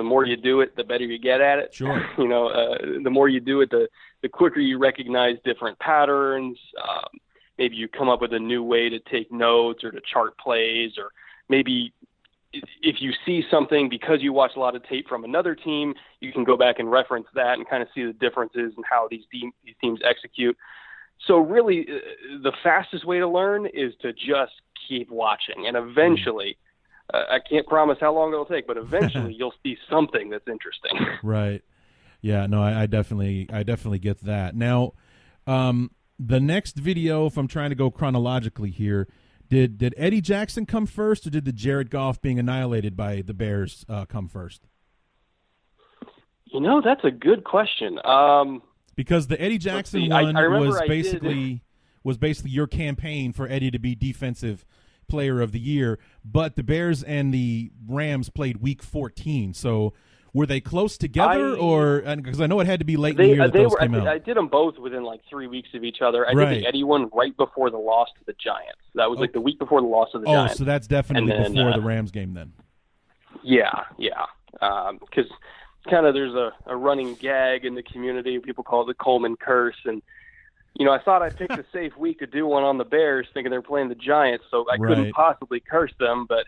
The more you do it, the better you get at it. Sure. You know, uh, the more you do it, the the quicker you recognize different patterns. Um, maybe you come up with a new way to take notes or to chart plays, or maybe if you see something because you watch a lot of tape from another team, you can go back and reference that and kind of see the differences in how these, these teams execute. So really, uh, the fastest way to learn is to just keep watching, and eventually, uh, I can't promise how long it'll take, but eventually you'll see something that's interesting. Right. Yeah. No, I, I definitely, I definitely get that. Now, um, the next video, if I'm trying to go chronologically here, did did Eddie Jackson come first, or did the Jared Goff being annihilated by the Bears uh, come first? You know, that's a good question. Um, because the Eddie Jackson see, one I was I did- basically was basically your campaign for Eddie to be defensive player of the year, but the Bears and the Rams played week 14. So were they close together I- or because I know it had to be late in the they year uh, that they those were. I came did, out. I did them both within like three weeks of each other. I Right. did the Eddie one right before the loss to the Giants. That was like the week before the loss to the Giants. oh, Giants. so that's definitely then, before uh, the Rams game then. Yeah, yeah. Because kind of there's a, a running gag in the community. People call it the Kollmann curse. And, you know, I thought I picked a safe week to do one on the Bears, thinking they're playing the Giants, so I Right. couldn't possibly curse them. But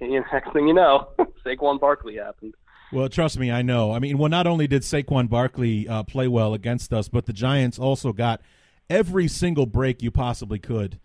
you know, next thing you know, Saquon Barkley happened. Well, trust me, I know. I mean, well, not only did Saquon Barkley uh, play well against us, but the Giants also got every single break you possibly could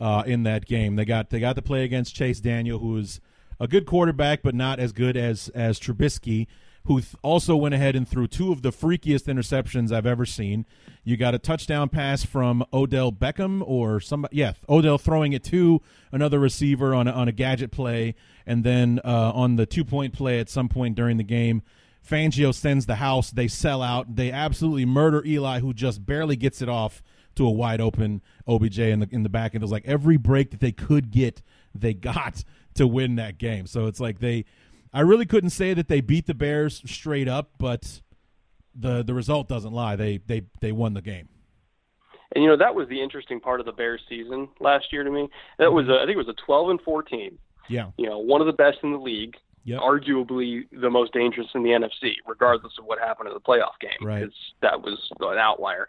uh, in that game. They got they got to play against Chase Daniel, who is a good quarterback, but not as good as as Trubisky, who th- also went ahead and threw two of the freakiest interceptions I've ever seen. You got a touchdown pass from Odell Beckham or somebody, yeah, Odell throwing it to another receiver on a, on a gadget play, and then uh, on the two point play at some point during the game, Fangio sends the house. They sell out. They absolutely murder Eli, who just barely gets it off to a wide open OBJ in the in the back. And it was like every break that they could get, they got to win that game. So it's like they, I really couldn't say that they beat the Bears straight up, but the the result doesn't lie. They they they won the game. And you know that was the interesting part of the Bears season last year to me. That was a, I think it was a 12 and 14. Yeah. You know, one of the best in the league. Yep. Arguably the most dangerous in the NFC, regardless of what happened in the playoff game, Right. because that was an outlier.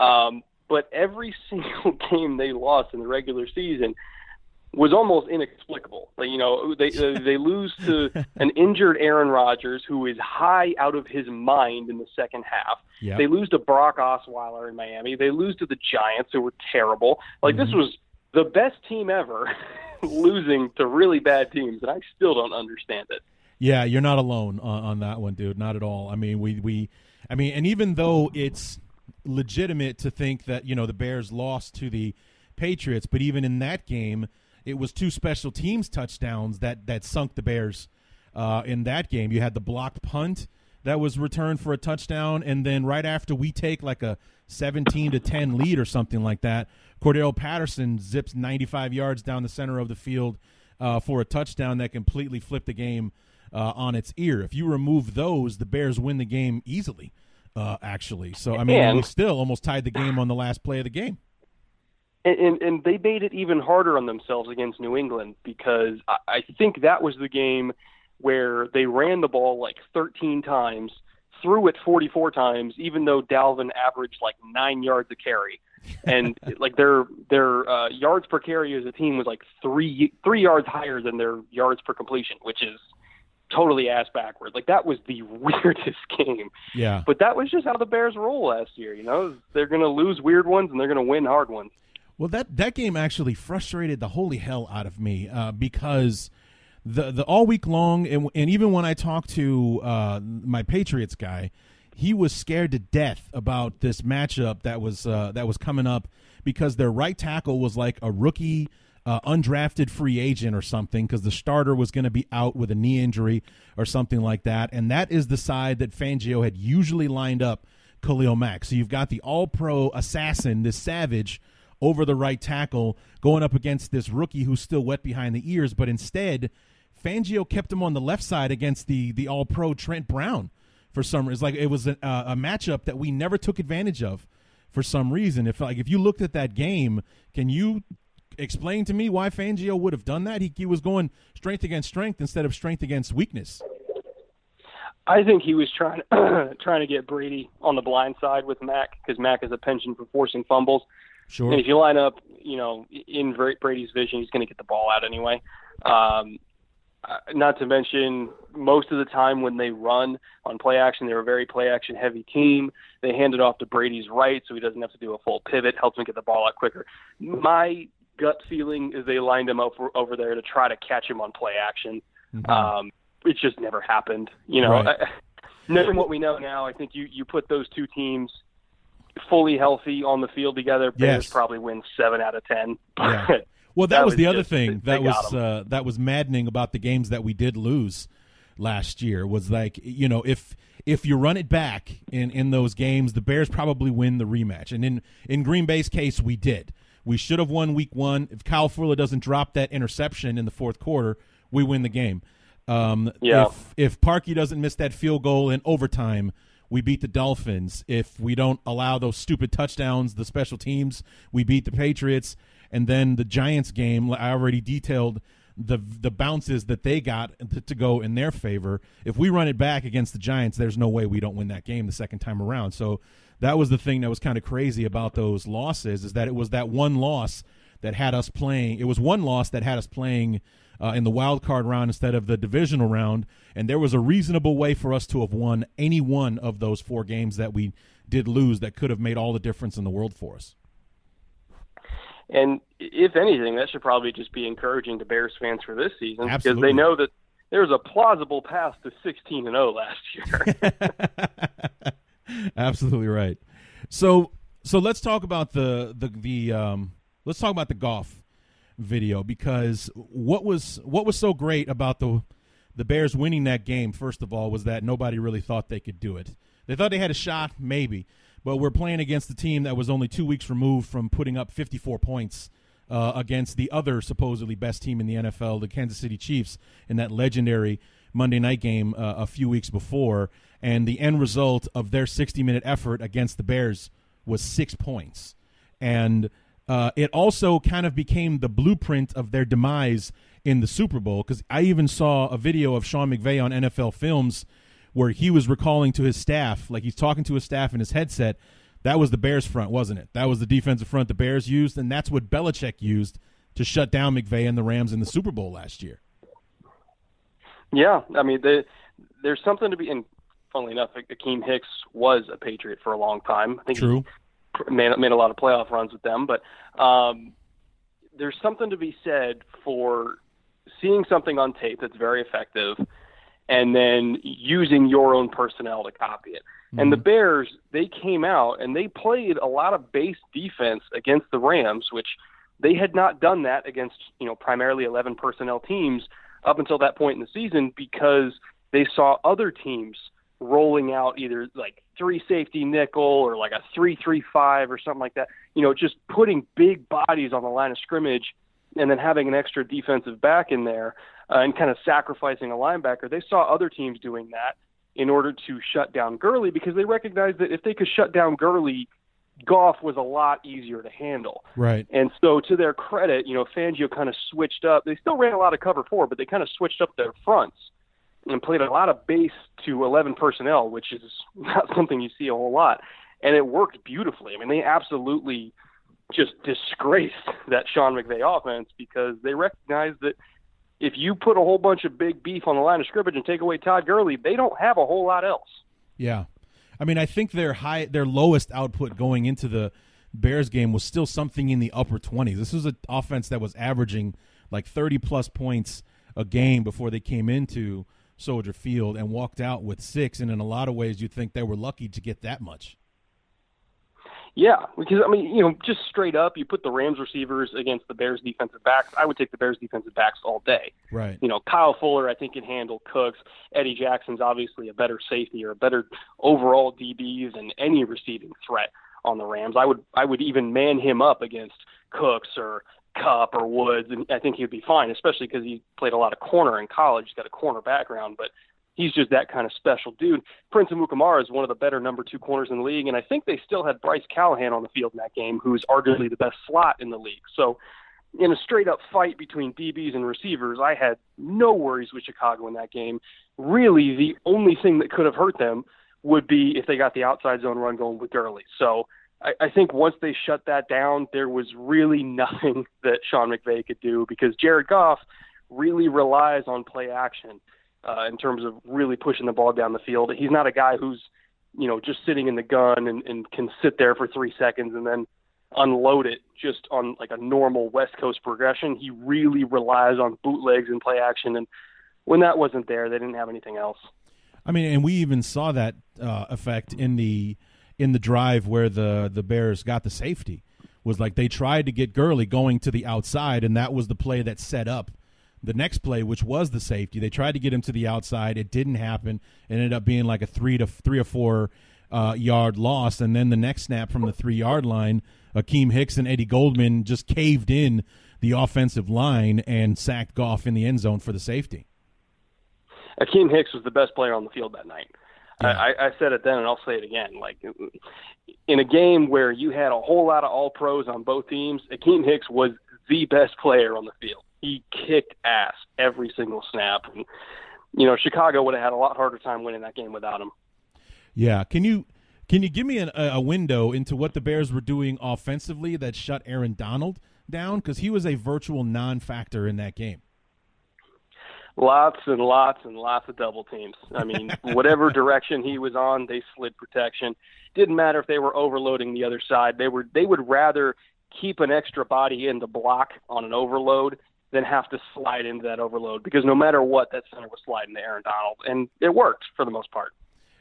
Um, but every single game they lost in the regular season was almost inexplicable. Like, you know, they uh, they lose to an injured Aaron Rodgers who is high out of his mind in the second half. Yep. They lose to Brock Osweiler in Miami. They lose to the Giants who were terrible. Like this was the best team ever losing to really bad teams and I still don't understand it. Yeah, you're not alone on, on that one, dude. Not at all. I mean, we we, I mean, and even though it's legitimate to think that you know the Bears lost to the Patriots, but even in that game, it was two special teams touchdowns that that sunk the Bears. Uh, in that game, you had the blocked punt that was returned for a touchdown, and then right after we take like a 17 to 10 lead or something like that, Cordarrelle Patterson zips 95 yards down the center of the field uh, for a touchdown that completely flipped the game uh, on its ear. If you remove those, the Bears win the game easily. Uh, actually, so I mean, And- we still almost tied the game on the last play of the game. And, and, they made it even harder on themselves against New England because I, I think that was the game where they ran the ball like 13 times, threw it 44 times, even though Dalvin averaged like nine yards a carry. And like their their uh, yards per carry as a team was like three three yards higher than their yards per completion, which is totally ass backwards. Like that was the weirdest game. Yeah, But that was just how the Bears roll last year. You know, they're going to lose weird ones and they're going to win hard ones. Well, that that game actually frustrated the holy hell out of me uh, because the the all week long, and, and even when I talked to uh, my Patriots guy, he was scared to death about this matchup that was uh, that was coming up because their right tackle was like a rookie. Uh, undrafted free agent or something because the starter was going to be out with a knee injury or something like that. And that is the side that Fangio had usually lined up Khalil Mack. So you've got the all pro assassin, this savage, over the right tackle going up against this rookie who's still wet behind the ears, but instead Fangio kept him on the left side against the the all pro Trent Brown for some reason. Like it was a, a matchup that we never took advantage of for some reason. If like if you looked at that game, can you explain to me why Fangio would have done that? He, he was going strength against strength instead of strength against weakness. I think he was trying trying to get Brady on the blind side with Mack because Mack is a penchant for forcing fumbles. Sure. And if you line up, you know, in Brady's vision, he's going to get the ball out anyway. Um, uh, not to mention, most of the time when they run on play action, they're a very play action heavy team. They hand it off to Brady's right, so he doesn't have to do a full pivot, helps him get the ball out quicker. My gut feeling is they lined him up over, over there to try to catch him on play action. Mm-hmm. Um, it just never happened. You know, right. I, knowing what we know now, I think you you put those two teams fully healthy on the field together, Bears yes. probably win seven out of ten. Yeah. Well, that, that was, was, the other thing that was uh, that was maddening about the games that we did lose last year was like you know if if you run it back in in those games, the Bears probably win the rematch, and in in Green Bay's case, we did. We should have won Week One. If Kyle Fuller doesn't drop that interception in the fourth quarter, we win the game. Um, yeah. If if Parkey doesn't miss that field goal in overtime, we beat the Dolphins. If we don't allow those stupid touchdowns, the special teams, we beat the Patriots. And then the Giants game, I already detailed the the bounces that they got to, to, go in their favor. If we run it back against the Giants, there's no way we don't win that game the second time around. So that was the thing that was kind of crazy about those losses is that it was that one loss that had us playing. It was one loss that had us playing uh, in the wild card round instead of the divisional round, and there was a reasonable way for us to have won any one of those four games that we did lose that could have made all the difference in the world for us. And if anything, that should probably just be encouraging to Bears fans for this season Absolutely. because they know that there's a plausible path to 16 and 0 last year. Absolutely right. So so let's talk about the the the um let's talk about the Goff video because what was what was so great about the the Bears winning that game first of all was that nobody really thought they could do it. They thought they had a shot maybe, but we're playing against a team that was only 2 weeks removed from putting up 54 points uh, against the other supposedly best team in the NFL, the Kansas City Chiefs in that legendary Monday night game uh, a few weeks before and the end result of their 60 minute effort against the Bears was 6 points. And uh, it also kind of became the blueprint of their demise in the Super Bowl because I even saw a video of Sean McVay on NFL Films where he was recalling to his staff, like he's talking to his staff in his headset. That was the Bears front, wasn't it? That was the defensive front the Bears used, and that's what Belichick used to shut down McVay and the Rams in the Super Bowl last year. Yeah, I mean, the, there's something to be, and funnily enough, Akiem Hicks was a Patriot for a long time. I think True made, made a lot of playoff runs with them. But um, there's something to be said for seeing something on tape that's very effective and then using your own personnel to copy it. Mm-hmm. And the mm-hmm. Bears, they came out and they played a lot of base defense against the Rams, which they had not done that against, you know, primarily 11 personnel teams up until that point in the season because they saw other teams – rolling out either like three safety nickel or like a three three five or something like that. You know, just putting big bodies on the line of scrimmage and then having an extra defensive back in there uh, and kind of sacrificing a linebacker. They saw other teams doing that in order to shut down Gurley because they recognized that if they could shut down Gurley, Goff was a lot easier to handle. Right. And so, to their credit, you know, Fangio kind of switched up. They still ran a lot of cover four, but they kind of switched up their fronts and played a lot of base to 11 personnel, which is not something you see a whole lot. And it worked beautifully. I mean, they absolutely just disgraced that Sean McVay offense because they recognized that if you put a whole bunch of big beef on the line of scrimmage and take away Todd Gurley, they don't have a whole lot else. Yeah. I mean, I think their high their lowest output going into the Bears game was still something in the upper 20s. This was an offense that was averaging like 30 plus points a game before they came into Soldier Field and walked out with six. And in a lot of ways, you'd think they were lucky to get that much. Yeah, because I mean, you know, just straight up, you put the Rams receivers against the Bears defensive backs. I would take the Bears defensive backs all day. Right. You know, Kyle Fuller, I think can handle Cooks. Eddie Jackson's obviously a better safety or a better overall DB than any receiving threat on the Rams. I would I would even man him up against Cooks or Kupp or Woods, and I think he'd be fine, especially because he played a lot of corner in college. He's got a corner background, but he's just that kind of special dude. Prince Amukamara is one of the better number two corners in the league, and I think they still had Bryce Callahan on the field in that game, who's arguably the best slot in the league. So, in a straight up fight between DBs and receivers, I had no worries with Chicago in that game. Really, the only thing that could have hurt them would be if they got the outside zone run going with Gurley. So, I, I think once they shut that down, there was really nothing that Sean McVay could do because Jared Goff really relies on play action uh, in terms of really pushing the ball down the field. He's not a guy who's you know just sitting in the gun and, and can sit there for three seconds and then unload it just on like a normal West Coast progression. He really relies on bootlegs and play action, and when that wasn't there, they didn't have anything else. I mean, and we even saw that uh, effect in the in the drive where the the Bears got the safety. Was like they tried to get Gurley going to the outside, and that was the play that set up the next play, which was the safety. They tried to get him to the outside. It didn't happen. It ended up being like a three to three or four uh, yard loss, and then the next snap from the three yard line, Akiem Hicks and Eddie Goldman just caved in the offensive line and sacked Goff in the end zone for the safety. Akiem Hicks was the best player on the field that night. Yeah. I, I said it then, and I'll say it again. Like in a game where you had a whole lot of All Pros on both teams, Akiem Hicks was the best player on the field. He kicked ass every single snap. And, you know, Chicago would have had a lot harder time winning that game without him. Yeah. Can you can you give me an, a window into what the Bears were doing offensively that shut Aaron Donald down? Because he was a virtual non-factor in that game. Lots and lots and lots of double teams. I mean, whatever direction he was on, they slid protection. Didn't matter if they were overloading the other side. They were they would rather keep an extra body in the block on an overload than have to slide into that overload because no matter what, that center was sliding to Aaron Donald, and it worked for the most part.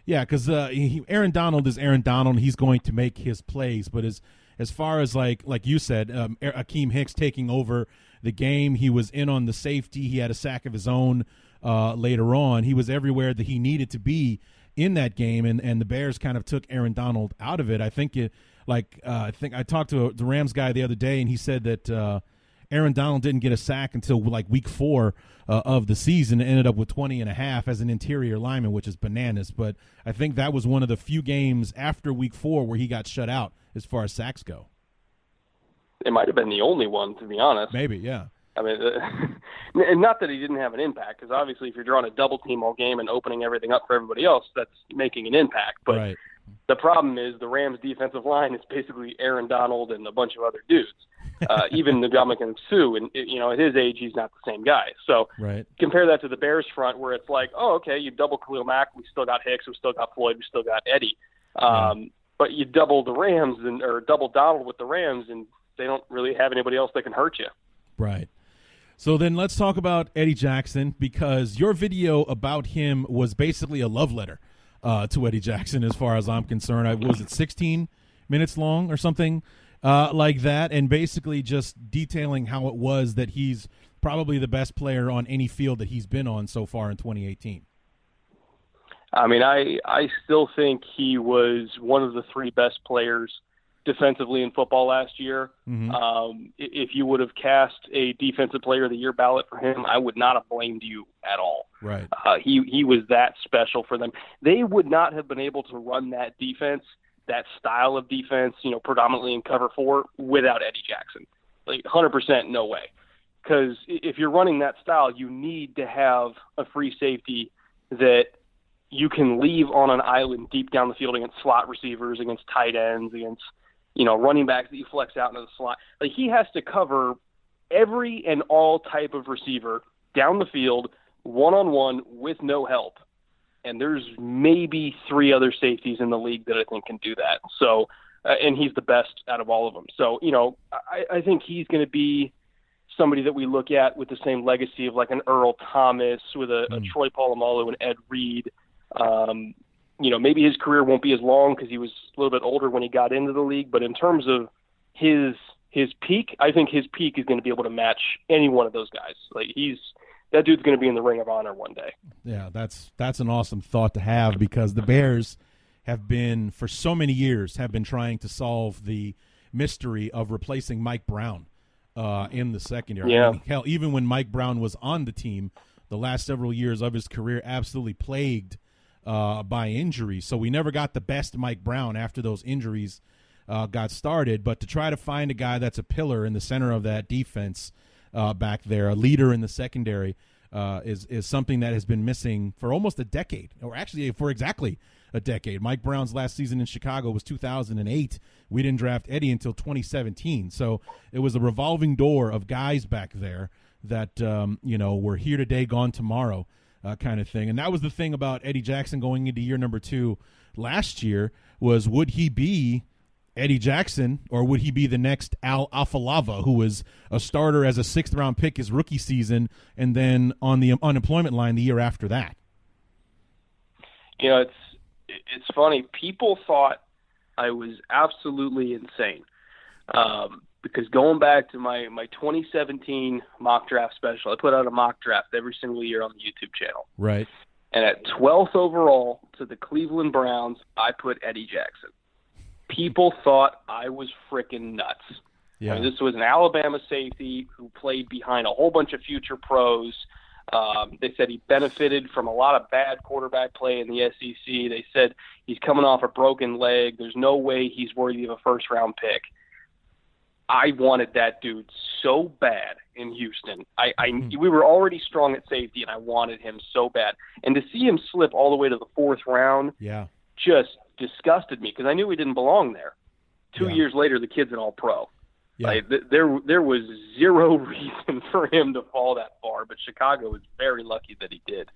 Yeah, because uh, Aaron Donald is Aaron Donald. He's going to make his plays, but as as far as like like you said, um, Akiem Hicks taking over the game, he was in on the safety. He had a sack of his own uh, later on. He was everywhere that he needed to be in that game, and and the Bears kind of took Aaron Donald out of it. I think it, like uh, I think I talked to the Rams guy the other day, and he said that. Uh, Aaron Donald didn't get a sack until like week four uh, of the season ended up with 20 and a half as an interior lineman, which is bananas. But I think that was one of the few games after week four where he got shut out as far as sacks go. It might have been the only one, to be honest. Maybe, yeah. I mean, uh, and not that he didn't have an impact, because obviously, if you're drawing a double team all game and opening everything up for everybody else, that's making an impact. But right. the problem is the Rams' defensive line is basically Aaron Donald and a bunch of other dudes uh, even Ndamukong Suh, and you know at his age he's not the same guy. So right. compare that to the Bears front where it's like, oh okay, you double Khalil Mack, we still got Hicks, we still got Floyd, we still got Eddie, um, yeah. but you double the Rams and or double Donald with the Rams, and they don't really have anybody else that can hurt you. Right. So then let's talk about Eddie Jackson because your video about him was basically a love letter uh, to Eddie Jackson, as far as I'm concerned. I was it 16 minutes long or something uh, like that, and basically just detailing how it was that he's probably the best player on any field that he's been on so far in 2018. I mean, I I still think he was one of the three best players defensively in football last year. Mm-hmm. Um, if you would have cast a defensive player of the year ballot for him, I would not have blamed you at all. Right. Uh, he he was that special for them. They would not have been able to run that defense that style of defense, you know, predominantly in cover four without Eddie Jackson. Like 100% no way. Because if you're running that style, you need to have a free safety that you can leave on an island deep down the field against slot receivers, against tight ends, against you know running backs that you flex out into the slot. Like he has to cover every and all type of receiver down the field, one on one with no help and there's maybe three other safeties in the league that I think can do that. So, uh, and he's the best out of all of them. So, you know, I, I think he's going to be somebody that we look at with the same legacy of like an Earl Thomas, with a, mm. a Troy Polamalu and Ed Reed. Um, you know, maybe his career won't be as long because he was a little bit older when he got into the league. But in terms of his his peak, I think his peak is going to be able to match any one of those guys. Like he's that dude's going to be in the Ring of Honor one day. Yeah, that's that's an awesome thought to have because the Bears have been for so many years have been trying to solve the mystery of replacing Mike Brown uh, in the secondary. Yeah. I mean, hell, even when Mike Brown was on the team, the last several years of his career absolutely plagued uh, by injuries. So we never got the best Mike Brown after those injuries uh, got started. But to try to find a guy that's a pillar in the center of that defense uh, back there, a leader in the secondary, uh, is is something that has been missing for almost a decade, or actually for exactly a decade. Mike Brown's last season in Chicago was 2008. We didn't draft Eddie until 2017. So it was a revolving door of guys back there that um, you know were here today, gone tomorrow, uh, kind of thing. And that was the thing about Eddie Jackson going into year number two last year was would he be Eddie Jackson, or would he be the next Al Afalava, who was a starter as a sixth round pick his rookie season, and then on the unemployment line the year after that? You know, it's it's funny. People thought I was absolutely insane um, because going back to my my 2017 mock draft special, I put out a mock draft every single year on the YouTube channel. Right. And at 12th overall to the Cleveland Browns, I put Eddie Jackson people thought I was freaking nuts. Yeah. I mean, this was an Alabama safety who played behind a whole bunch of future pros. Um, they said he benefited from a lot of bad quarterback play in the SEC. They said he's coming off a broken leg. There's no way he's worthy of a first round pick. I wanted that dude so bad in Houston. I, I mm. we were already strong at safety, and I wanted him so bad. And to see him slip all the way to the fourth round, yeah, just disgusted me because I knew he didn't belong there. Two yeah. years later, the kid's an All Pro. Yeah. Like, th- there, there was zero reason for him to fall that far, but Chicago was very lucky that he did.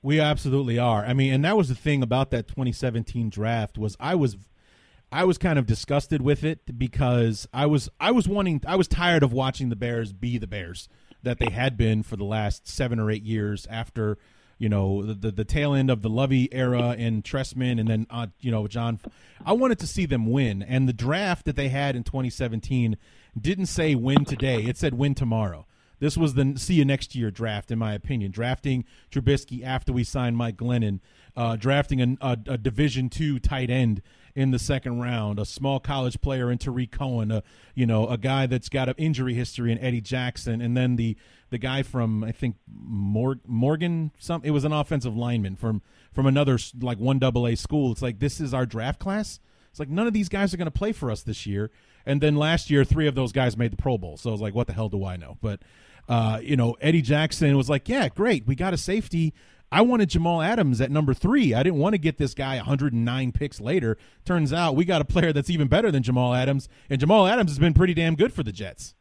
We absolutely are. I mean, and that was the thing about that 2017 draft was I was I was kind of disgusted with it because I was I was wanting I was tired of watching the Bears be the Bears that they had been for the last 7 or 8 years after you know the, the, the tail end of the Lovie era and Trestman and then uh, you know John. I wanted to see them win, and the draft that they had in 2017 didn't say win today; it said win tomorrow. This was the see you next year draft, in my opinion. Drafting Trubisky after we signed Mike Glennon, uh, drafting a, a, a Division two tight end in the second round, a small college player in Tarik Cohen, a you know a guy that's got an injury history in Eddie Jackson, and then the the guy from I think Morgan some it was an offensive lineman from from another like one double A school. It's like this is our draft class. It's like none of these guys are going to play for us this year. And then last year, three of those guys made the Pro Bowl. So I was like, what the hell do I know? But uh, you know, Eddie Jackson was like, yeah, great, we got a safety. I wanted Jamal Adams at number three. I didn't want to get this guy 109 picks later. Turns out we got a player that's even better than Jamal Adams, and Jamal Adams has been pretty damn good for the Jets.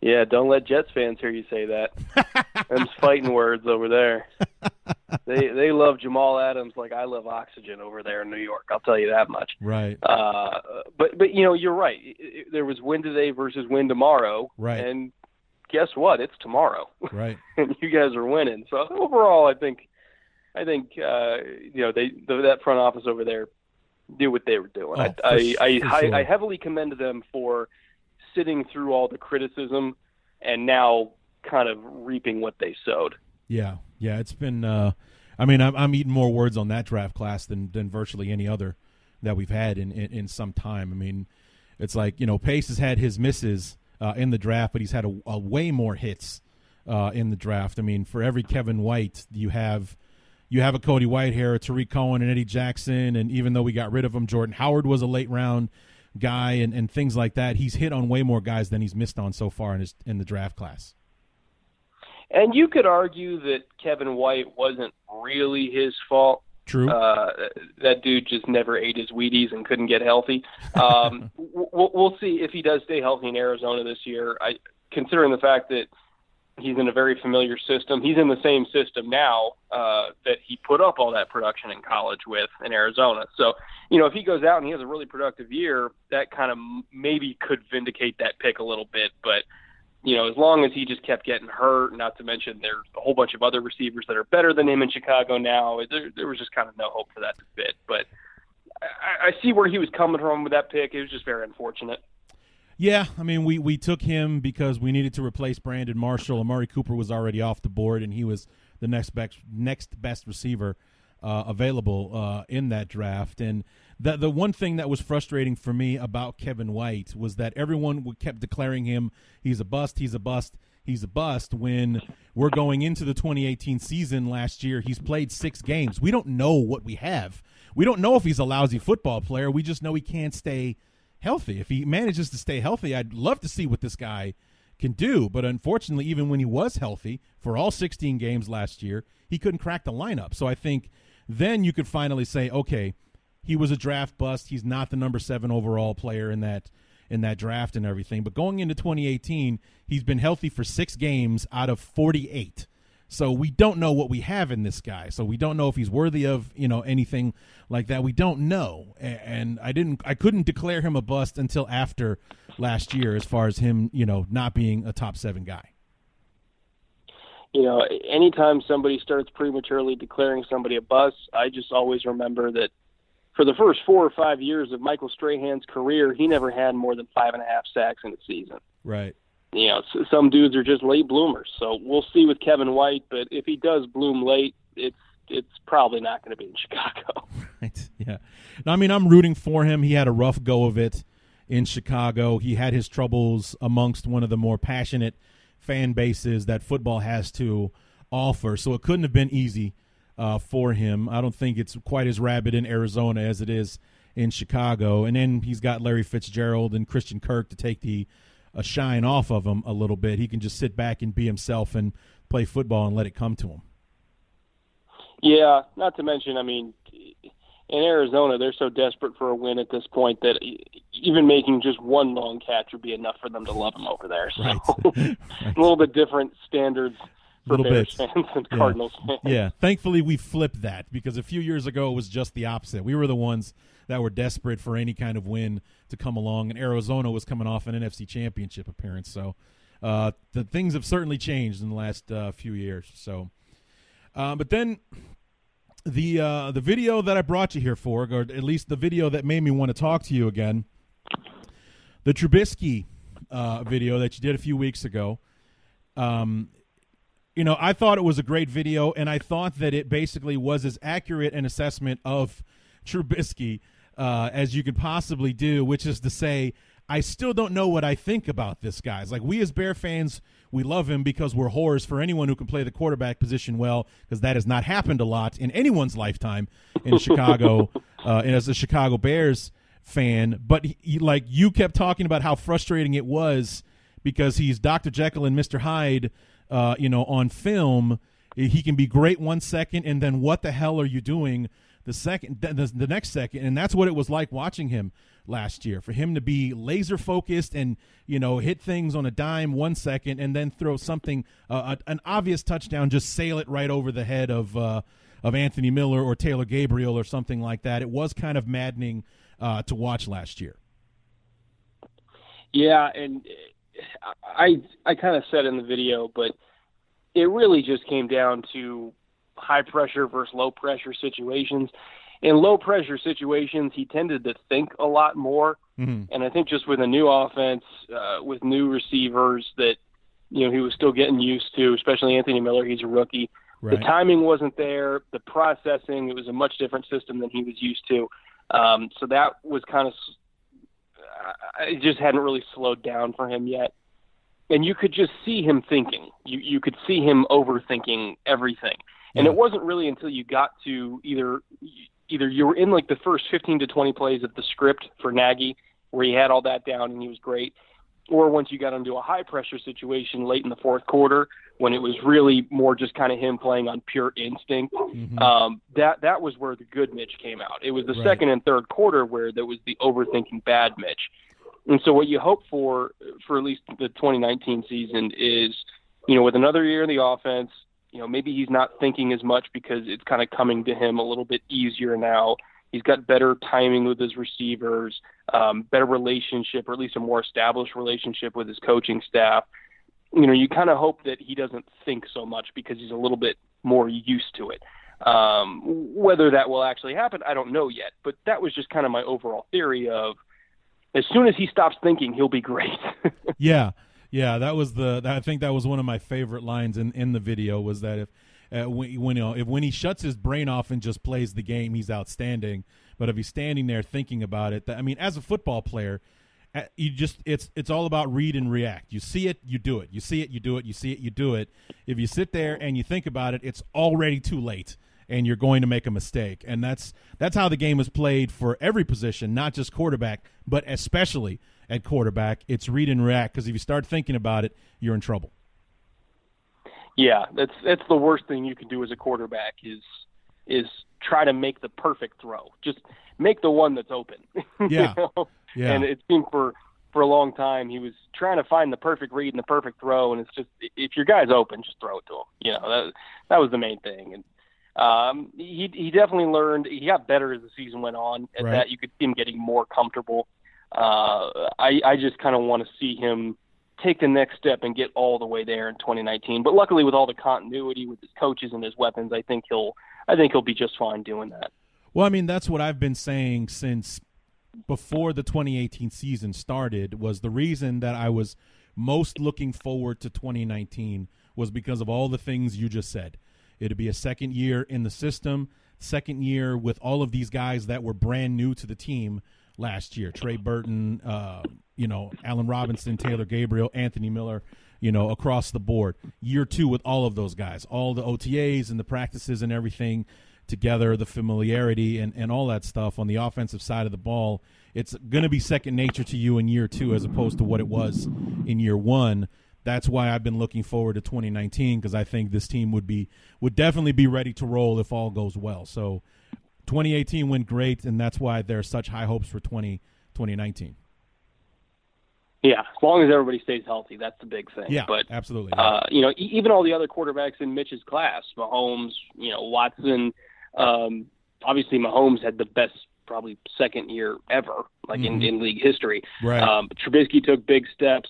Yeah, don't let Jets fans hear you say that. Them's fighting words over there. they they love Jamal Adams like I love oxygen over there in New York. I'll tell you that much. Right. Uh, but but you know you're right. There was win today versus win tomorrow. Right. And guess what? It's tomorrow. Right. and you guys are winning. So overall, I think, I think uh, you know they the, that front office over there knew what they were doing. Oh, I I, I, I, sure. I heavily commend them for sitting through all the criticism and now kind of reaping what they sowed. Yeah, yeah, it's been. Uh, I mean, I'm, I'm eating more words on that draft class than than virtually any other that we've had in, in, in some time. I mean, it's like you know Pace has had his misses uh, in the draft, but he's had a, a way more hits uh, in the draft. I mean, for every Kevin White, you have you have a Cody Whitehair, a Tarik Cohen, and Eddie Jackson, and even though we got rid of him, Jordan Howard was a late round guy, and, and things like that. He's hit on way more guys than he's missed on so far in his in the draft class. And you could argue that Kevin White wasn't really his fault. True. Uh, that dude just never ate his Wheaties and couldn't get healthy. Um, we'll, we'll see if he does stay healthy in Arizona this year. I, considering the fact that he's in a very familiar system, he's in the same system now uh, that he put up all that production in college with in Arizona. So, you know, if he goes out and he has a really productive year, that kind of maybe could vindicate that pick a little bit. But you know, as long as he just kept getting hurt, not to mention there's a whole bunch of other receivers that are better than him in Chicago now, there, there was just kind of no hope for that to fit. But I, I see where he was coming from with that pick. It was just very unfortunate. Yeah, I mean, we, we took him because we needed to replace Brandon Marshall. Amari Cooper was already off the board, and he was the next best next best receiver uh, available uh, in that draft. And the the one thing that was frustrating for me about Kevin White was that everyone kept declaring him he's a bust, he's a bust, he's a bust. When we're going into the 2018 season last year, he's played six games. We don't know what we have. We don't know if he's a lousy football player. We just know he can't stay healthy. If he manages to stay healthy, I'd love to see what this guy can do. But unfortunately, even when he was healthy for all 16 games last year, he couldn't crack the lineup. So I think then you could finally say, okay, he was a draft bust. He's not the number seven overall player in that in that draft and everything. But going into 2018, he's been healthy for six games out of 48. So we don't know what we have in this guy. So we don't know if he's worthy of you know anything like that. We don't know, and I didn't, I couldn't declare him a bust until after last year, as far as him you know not being a top seven guy. You know, anytime somebody starts prematurely declaring somebody a bust, I just always remember that for the first four or five years of Michael Strahan's career, he never had more than five and a half sacks in a season. Right. You know, some dudes are just late bloomers. So we'll see with Kevin White, but if he does bloom late, it's it's probably not going to be in Chicago. Right. Yeah. No, I mean, I'm rooting for him. He had a rough go of it in Chicago. He had his troubles amongst one of the more passionate fan bases that football has to offer. So it couldn't have been easy uh, for him. I don't think it's quite as rabid in Arizona as it is in Chicago. And then he's got Larry Fitzgerald and Christian Kirk to take the a shine off of him a little bit. He can just sit back and be himself and play football and let it come to him. Yeah, not to mention, I mean, in Arizona, they're so desperate for a win at this point that even making just one long catch would be enough for them to love him over there. So, right. right. a little bit different standards little Bears bit. fans and Yeah. Cardinals fans. Yeah, thankfully we flipped that because a few years ago it was just the opposite. We were the ones that were desperate for any kind of win to come along, and Arizona was coming off an NFC Championship appearance. So uh, the things have certainly changed in the last uh, few years. So, uh, but then the uh, the video that I brought you here for, or at least the video that made me want to talk to you again, the Trubisky uh, video that you did a few weeks ago. Um, you know, I thought it was a great video, and I thought that it basically was as accurate an assessment of Trubisky uh, as you could possibly do, which is to say, I still don't know what I think about this guy. It's like we as Bear fans, we love him because we're whores for anyone who can play the quarterback position well, because that has not happened a lot in anyone's lifetime in Chicago, uh, and as a Chicago Bears fan. But he, he- like you kept talking about how frustrating it was because he's Dr. Jekyll and Mr. Hyde, uh, you know, on film. He can be great one second, and then what the hell are you doing the second, the, the, next second? And that's what it was like watching him last year. For him to be laser focused and you know hit things on a dime one second, and then throw something, uh, a- an obvious touchdown, just sail it right over the head of uh, of Anthony Miller or Taylor Gabriel or something like that. It was kind of maddening uh, to watch last year. Yeah, and I I kind of said in the video, but it really just came down to high pressure versus low pressure situations. In low pressure situations, he tended to think a lot more, Mhm. and I think just with a new offense, uh, with new receivers that you know he was still getting used to, especially Anthony Miller. He's a rookie. Right. The timing wasn't there. The processing, it was a much different system than he was used to. Um, so that was kind of, it just hadn't really slowed down for him yet. And you could just see him thinking. You you could see him overthinking everything. And Yeah. it wasn't really until you got to either either you were in like the first 15 to 20 plays of the script for Nagy, where he had all that down and he was great, or once you got into a high pressure situation late in the fourth quarter when it was really more just kind of him playing on pure instinct. Mhm. Um, that that was where the good Mitch came out. It was the Right. second and third quarter where there was the overthinking bad Mitch. And so what you hope for for at least the 2019 season is, you know, with another year in the offense, you know, maybe he's not thinking as much because it's kind of coming to him a little bit easier now. He's got better timing with his receivers, um, better relationship, or at least a more established relationship with his coaching staff. You know, you kind of hope that he doesn't think so much because he's a little bit more used to it. Um, whether that will actually happen, I don't know yet. But that was just kind of my overall theory of as soon as he stops thinking, he'll be great. Yeah, yeah, that was the. I think that was one of my favorite lines in, in the video was that if uh, when when you know if when he shuts his brain off and just plays the game, he's outstanding. But if he's standing there thinking about it, that, I mean, as a football player, uh, you just it's it's all about read and react. You see it, you do it. You see it, you do it. You see it, you do it. If you sit there and you think about it, it's already too late and you're going to make a mistake. And that's that's how the game is played for every position, not just quarterback, but especially at quarterback. It's read and react because if you start thinking about it, you're in trouble. Yeah, that's that's the worst thing you can do as a quarterback is is try to make the perfect throw. Just make the one that's open. Yeah. you know? Yeah. And it seemed for for a long time he was trying to find the perfect read and the perfect throw, and it's just if your guy's open, just throw it to him. You know that that was the main thing. And um, he he definitely learned. He got better as the season went on. At Right. that, you could see him getting more comfortable. Uh, I I just kind of want to see him take the next step and get all the way there in 2019. But luckily, with all the continuity with his coaches and his weapons, I think he'll I think he'll be just fine doing that. Well, I mean, that's what I've been saying since before the 2018 season started was the reason that I was most looking forward to 2019 was because of all the things you just said. It'd be a second year in the system, second year with all of these guys that were brand new to the team last year. Trey Burton, uh, you know, Allen Robinson, Taylor Gabriel, Anthony Miller, you know, across the board. Year two with all of those guys, all the OTAs and the practices and everything together, the familiarity and, and all that stuff on the offensive side of the ball. It's going to be second nature to you in year two as opposed to what it was in year one. That's why I've been looking forward to 2019 because I think this team would be would definitely be ready to roll if all goes well. So 2018 went great, and that's why there are such high hopes for 20, 2019. Yeah, as long as everybody stays healthy, that's the big thing. Yeah, but absolutely. uh, you know, e- even all the other quarterbacks in Mitch's class, Mahomes, you know, Watson. Um, obviously, Mahomes had the best, probably second year ever, like in, in league history. Right. Um, Trubisky took big steps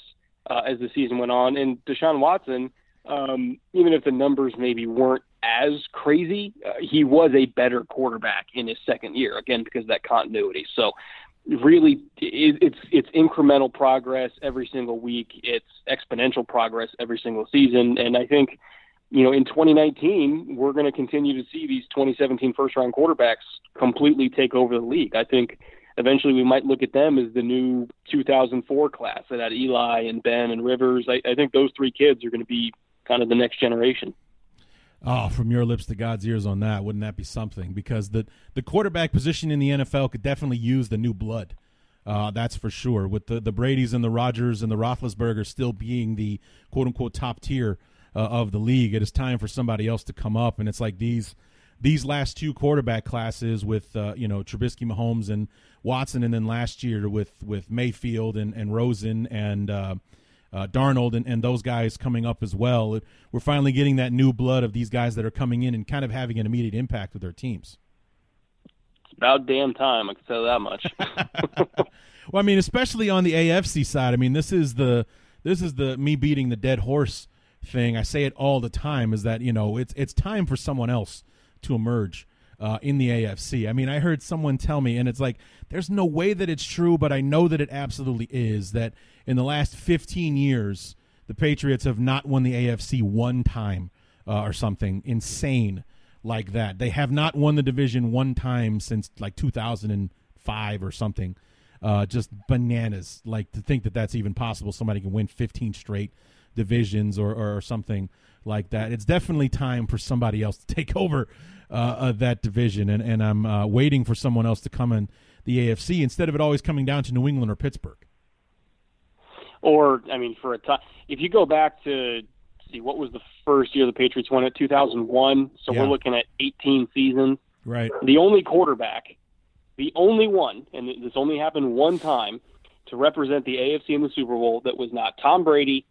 uh, as the season went on, and Deshaun Watson, um, even if the numbers maybe weren't as crazy, uh, he was a better quarterback in his second year again because of that continuity. So really it, it's it's incremental progress every single week. It's exponential progress every single season, and I think you know in 2019 we're going to continue to see these 2017 first round quarterbacks completely take over the league. I think eventually we might look at them as the new 2004 class that had Eli and Ben and Rivers. I, I think those three kids are going to be kind of the next generation. Oh, from your lips to God's ears on that, wouldn't that be something? Because the the quarterback position in the NFL could definitely use the new blood. Uh, that's for sure. With the the Brady's and the Rodgers and the Roethlisberger still being the quote unquote top tier uh, of the league, it is time for somebody else to come up. And it's like these these last two quarterback classes with uh, you know Trubisky, Mahomes, and Watson, and then last year with with Mayfield and and Rosen and. Uh, Darnold and, and those guys coming up as well. We're finally getting that new blood of these guys that are coming in and kind of having an immediate impact with their teams. It's about damn time, I can tell you that much. Well, I mean, especially on the AFC side. I mean, this is the this is the me beating the dead horse thing. I say it all the time. Is that you know it's it's time for someone else to emerge uh, in the AFC. I mean, I heard someone tell me, and it's like there's no way that it's true, but I know that it absolutely is. That in the last 15 years, the Patriots have not won the AFC one time uh, or something insane like that. They have not won the division one time since like 2005 or something. Uh, just bananas. Like to think that that's even possible. Somebody can win 15 straight divisions or, or something like that. It's definitely time for somebody else to take over uh, uh, that division. And, and I'm uh, waiting for someone else to come in the AFC instead of it always coming down to New England or Pittsburgh. Or I mean, for a time, if you go back to see what was the first year the Patriots won it, 2001. So Yeah. we're looking at 18 seasons. Right. The only quarterback, the only one, and this only happened one time, to represent the AFC in the Super Bowl that was not Tom Brady,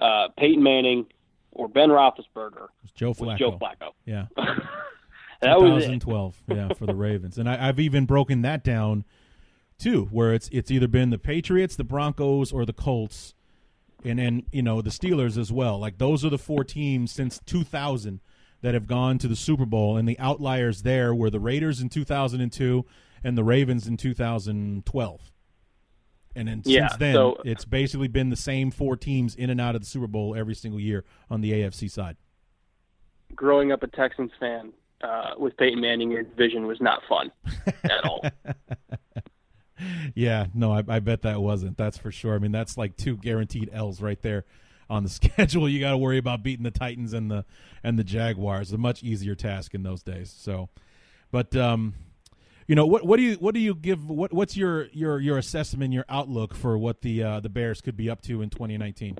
uh, Peyton Manning, or Ben Roethlisberger Joe was Flacco. Joe Flacco. Yeah. That was 2012. yeah, for the Ravens, and I, I've even broken that down too, where it's it's either been the Patriots, the Broncos, or the Colts, and then you know the Steelers as well. Like those are the four teams since 2000 that have gone to the Super Bowl, and the outliers there were the Raiders in 2002 and the Ravens in 2012. And then Yeah, since then, so- it's basically been the same four teams in and out of the Super Bowl every single year on the AFC side. Growing up a Texans fan uh, with Peyton Manning in division was not fun at all. Yeah, no, I, I bet that wasn't. That's for sure. I mean, that's like two guaranteed L's right there on the schedule. You got to worry about beating the Titans and the and the Jaguars. A much easier task in those days. So, but um, you know, what what do you what do you give? What what's your your your assessment, your outlook for what the uh, the Bears could be up to in 2019?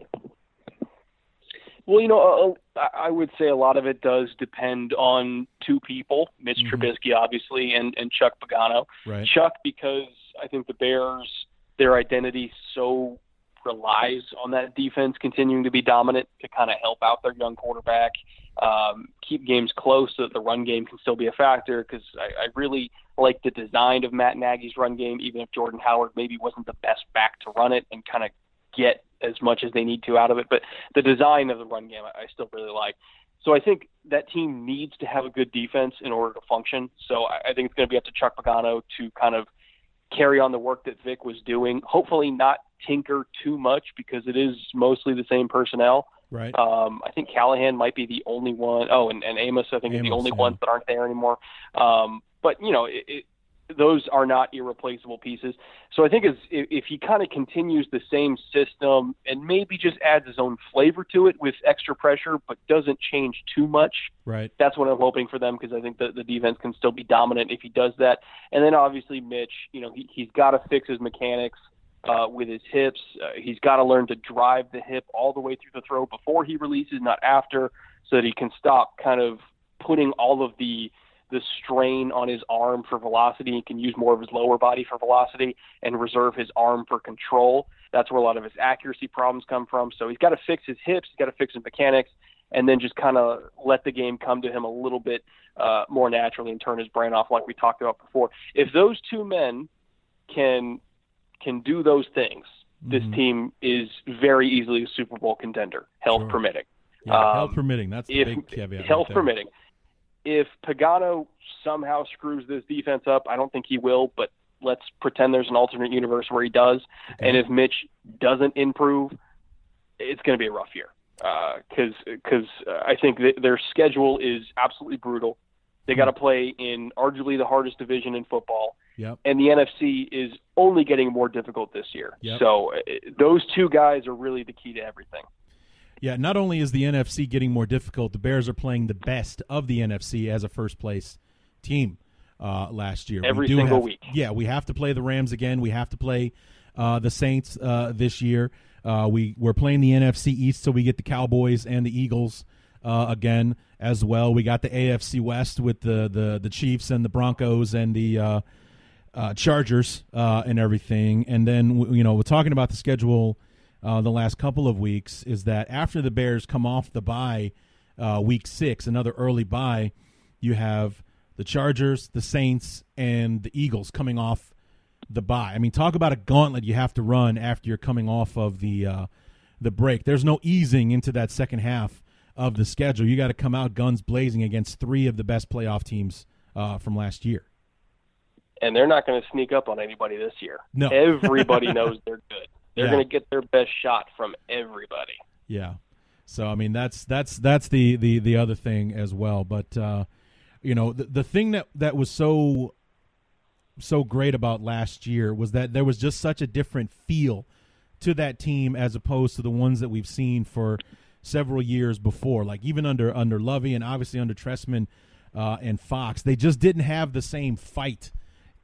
Well, you know, uh, I would say a lot of it does depend on two people: Mitch Mhm. Trubisky, obviously, and and Chuck Pagano. Right. Chuck, because I think the Bears, their identity so relies on that defense continuing to be dominant to kind of help out their young quarterback, um, keep games close so that the run game can still be a factor. Because I, I really like the design of Matt Nagy's run game, even if Jordan Howard maybe wasn't the best back to run it and kind of get as much as they need to out of it. But the design of the run game, I, I still really like. So I think that team needs to have a good defense in order to function. So I, I think it's going to be up to Chuck Pagano to kind of carry on the work that Vic was doing. Hopefully, not tinker too much because it is mostly the same personnel. Right. Um, I think Callahan might be the only one. Oh, and, and Amos, I think, is the only yeah. ones that aren't there anymore. Um, but you know, it, it, those are not irreplaceable pieces. So I think as, if, if he kind of continues the same system and maybe just adds his own flavor to it with extra pressure, but doesn't change too much, right. that's what I'm hoping for them because I think the, the defense can still be dominant if he does that. And then obviously Mitch, you know, he, he's got to fix his mechanics uh, with his hips. Uh, he's got to learn to drive the hip all the way through the throw before he releases, not after, so that he can stop kind of putting all of the the strain on his arm for velocity. He can use more of his lower body for velocity and reserve his arm for control. That's where a lot of his accuracy problems come from. So he's got to fix his hips, he's got to fix his mechanics, and then just kind of let the game come to him a little bit uh, more naturally and turn his brain off, like we talked about before. If those two men can can do those things, this Mhm. team is very easily a Super Bowl contender, health Sure. permitting. Yeah, Um, health permitting. That's the if big caveat. health right permitting. If Pagano somehow screws this defense up, I don't think he will, but let's pretend there's an alternate universe where he does. Okay. And if Mitch doesn't improve, it's going to be a rough year because because uh, I think that their schedule is absolutely brutal. They got to play in arguably the hardest division in football, Yep. and the NFC is only getting more difficult this year. Yep. So uh, those two guys are really the key to everything. Yeah, not only is the NFC getting more difficult, the Bears are playing the best of the NFC as a first place team uh, last year. Every we do single have- week. Yeah, we have to play the Rams again. We have to play uh, the Saints uh, this year. Uh, we we're playing the NFC East, so we get the Cowboys and the Eagles uh, again as well. We got the AFC West with the the the Chiefs and the Broncos and the uh, uh, Chargers uh, and everything. And then you know we're talking about the schedule uh, the last couple of weeks. Is that after the Bears come off the bye, uh, week six, another early bye, you have the Chargers, the Saints, and the Eagles coming off the bye. I mean, talk about a gauntlet you have to run after you're coming off of the uh, the break. There's no easing into that second half of the schedule. You got to come out guns blazing against three of the best playoff teams uh, from last year. and they're not going to sneak up on anybody this year. No. Everybody knows they're good. They're Yeah. going to get their best shot from everybody. Yeah. So I mean that's that's that's the the the other thing as well. But uh, you know the the thing that that was so so great about last year was that there was just such a different feel to that team as opposed to the ones that we've seen for several years before. Like even under under Lovie and obviously under Trestman uh, and Fox, they just didn't have the same fight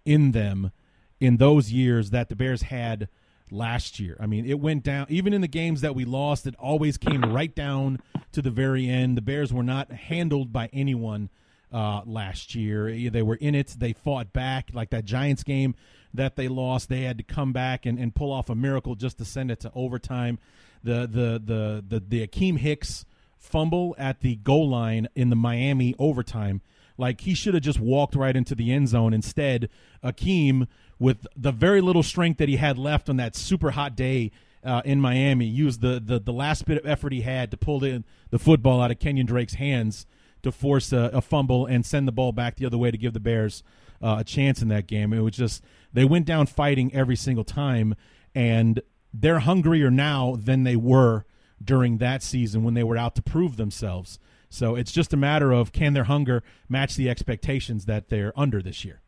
in them in those years that the Bears had last year. I mean, it went down even in the games that we lost, it always came right down to the very end. The Bears were not handled by anyone uh, last year. They were in it, they fought back like that Giants game that they lost. They had to come back and, and pull off a miracle just to send it to overtime. The the the the, the Akiem Hicks fumble at the goal line in the Miami overtime. Like he should have just walked right into the end zone. Instead, Akiem, with the very little strength that he had left on that super hot day uh, in Miami, used the, the the last bit of effort he had to pull in the football out of Kenyon Drake's hands to force a, a fumble and send the ball back the other way to give the Bears uh, a chance in that game. It was just they went down fighting every single time, and they're hungrier now than they were during that season when they were out to prove themselves. So it's just a matter of can their hunger match the expectations that they're under this year.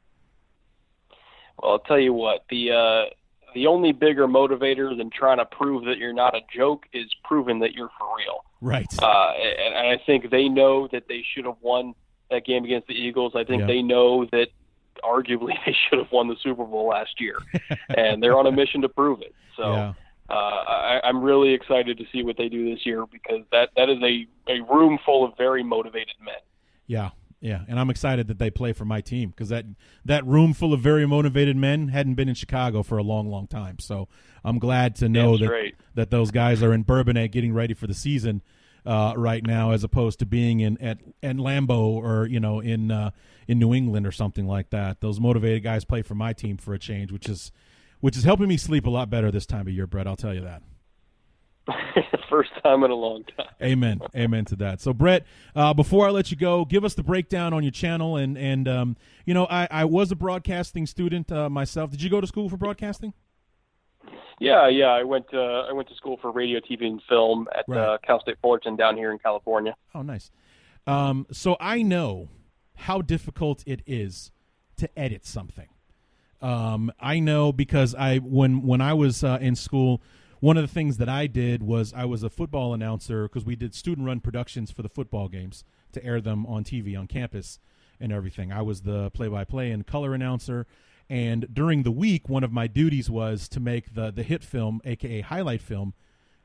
Well, I'll tell you what the uh, the only bigger motivator than trying to prove that you're not a joke is proving that you're for real. Right. Uh, and, and I think they know that they should have won that game against the Eagles. I think Yeah. they know that arguably they should have won the Super Bowl last year, and they're on a mission to prove it. So. yeah. uh, I, I'm really excited to see what they do this year because that that is a a room full of very motivated men. Yeah, yeah, and I'm excited that they play for my team because that that room full of very motivated men hadn't been in Chicago for a long, long time. So I'm glad to know Damn that straight. that those guys are in Bourbonnais getting ready for the season uh, right now, as opposed to being in at in Lambeau or you know in uh, in New England or something like that. Those motivated guys play for my team for a change, which is which is helping me sleep a lot better this time of year, Brett. I'll tell you that. First time in a long time. Amen. Amen to that. So, Brett, uh, before I let you go, give us the breakdown on your channel. And, and um, you know, I, I was a broadcasting student uh, myself. Did you go to school for broadcasting? Yeah, yeah. I went uh, I went to school for radio, TV, and film at Right. uh, Cal State Fullerton down here in California. Oh, nice. Um, so I know how difficult it is to edit something. Um, I know because I when when I was uh, in school, one of the things that I did was I was a football announcer because we did student run productions for the football games to air them on TV on campus and everything. I was the play by play and color announcer. And during the week, one of my duties was to make the the hit film, aka highlight film,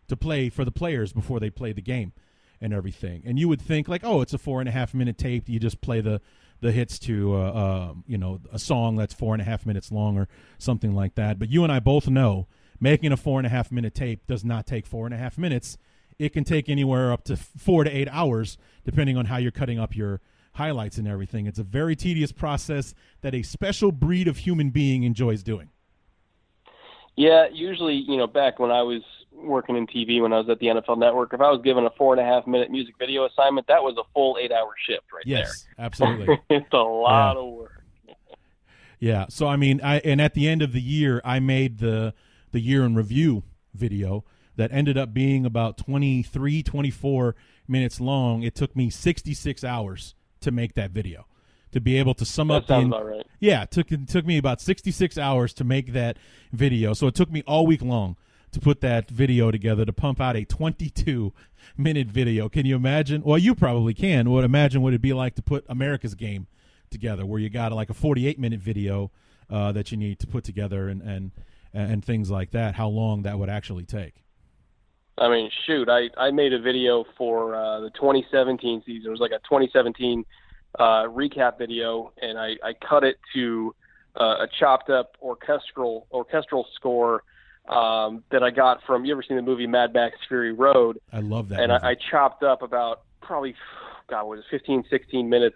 to play for the players before they play the game and everything. And you would think like, oh, it's a four and a half minute tape. You just play the the hits to uh, uh, you know a song that's four and a half minutes long or something like that. But you and I both know making a four and a half minute tape does not take four and a half minutes. It can take anywhere up to four to eight hours, depending on how you're cutting up your highlights and everything. It's a very tedious process that a special breed of human being enjoys doing. Yeah, usually, you know, back when I was working in TV, when I was at the NFL Network, if I was given a four and a half minute music video assignment, that was a full eight hour shift right there. Yes, absolutely. it's a lot Yeah. of work. Yeah. So I mean, I and at the end of the year, I made the the year in review video that ended up being about 23, 24 minutes long. It took me 66 hours to make that video. To be able to sum That up sounds about right. yeah, it took it took me about 66 hours to make that video. So it took me all week long to put that video together to pump out a 22 minute video. Can you imagine? Well, you probably can. What imagine what it'd be like to put America's game together where you got like a 48 minute video uh, that you need to put together and and and things like that. How long that would actually take. I mean, shoot, I I made a video for uh, the 2017 season. It was like a 2017 uh, recap video, and I I cut it to uh, a chopped up orchestral orchestral score um, that I got from. You ever seen the movie Mad Max Fury Road? I love that. and. I, I chopped up about probably God what was it, 15, 16 minutes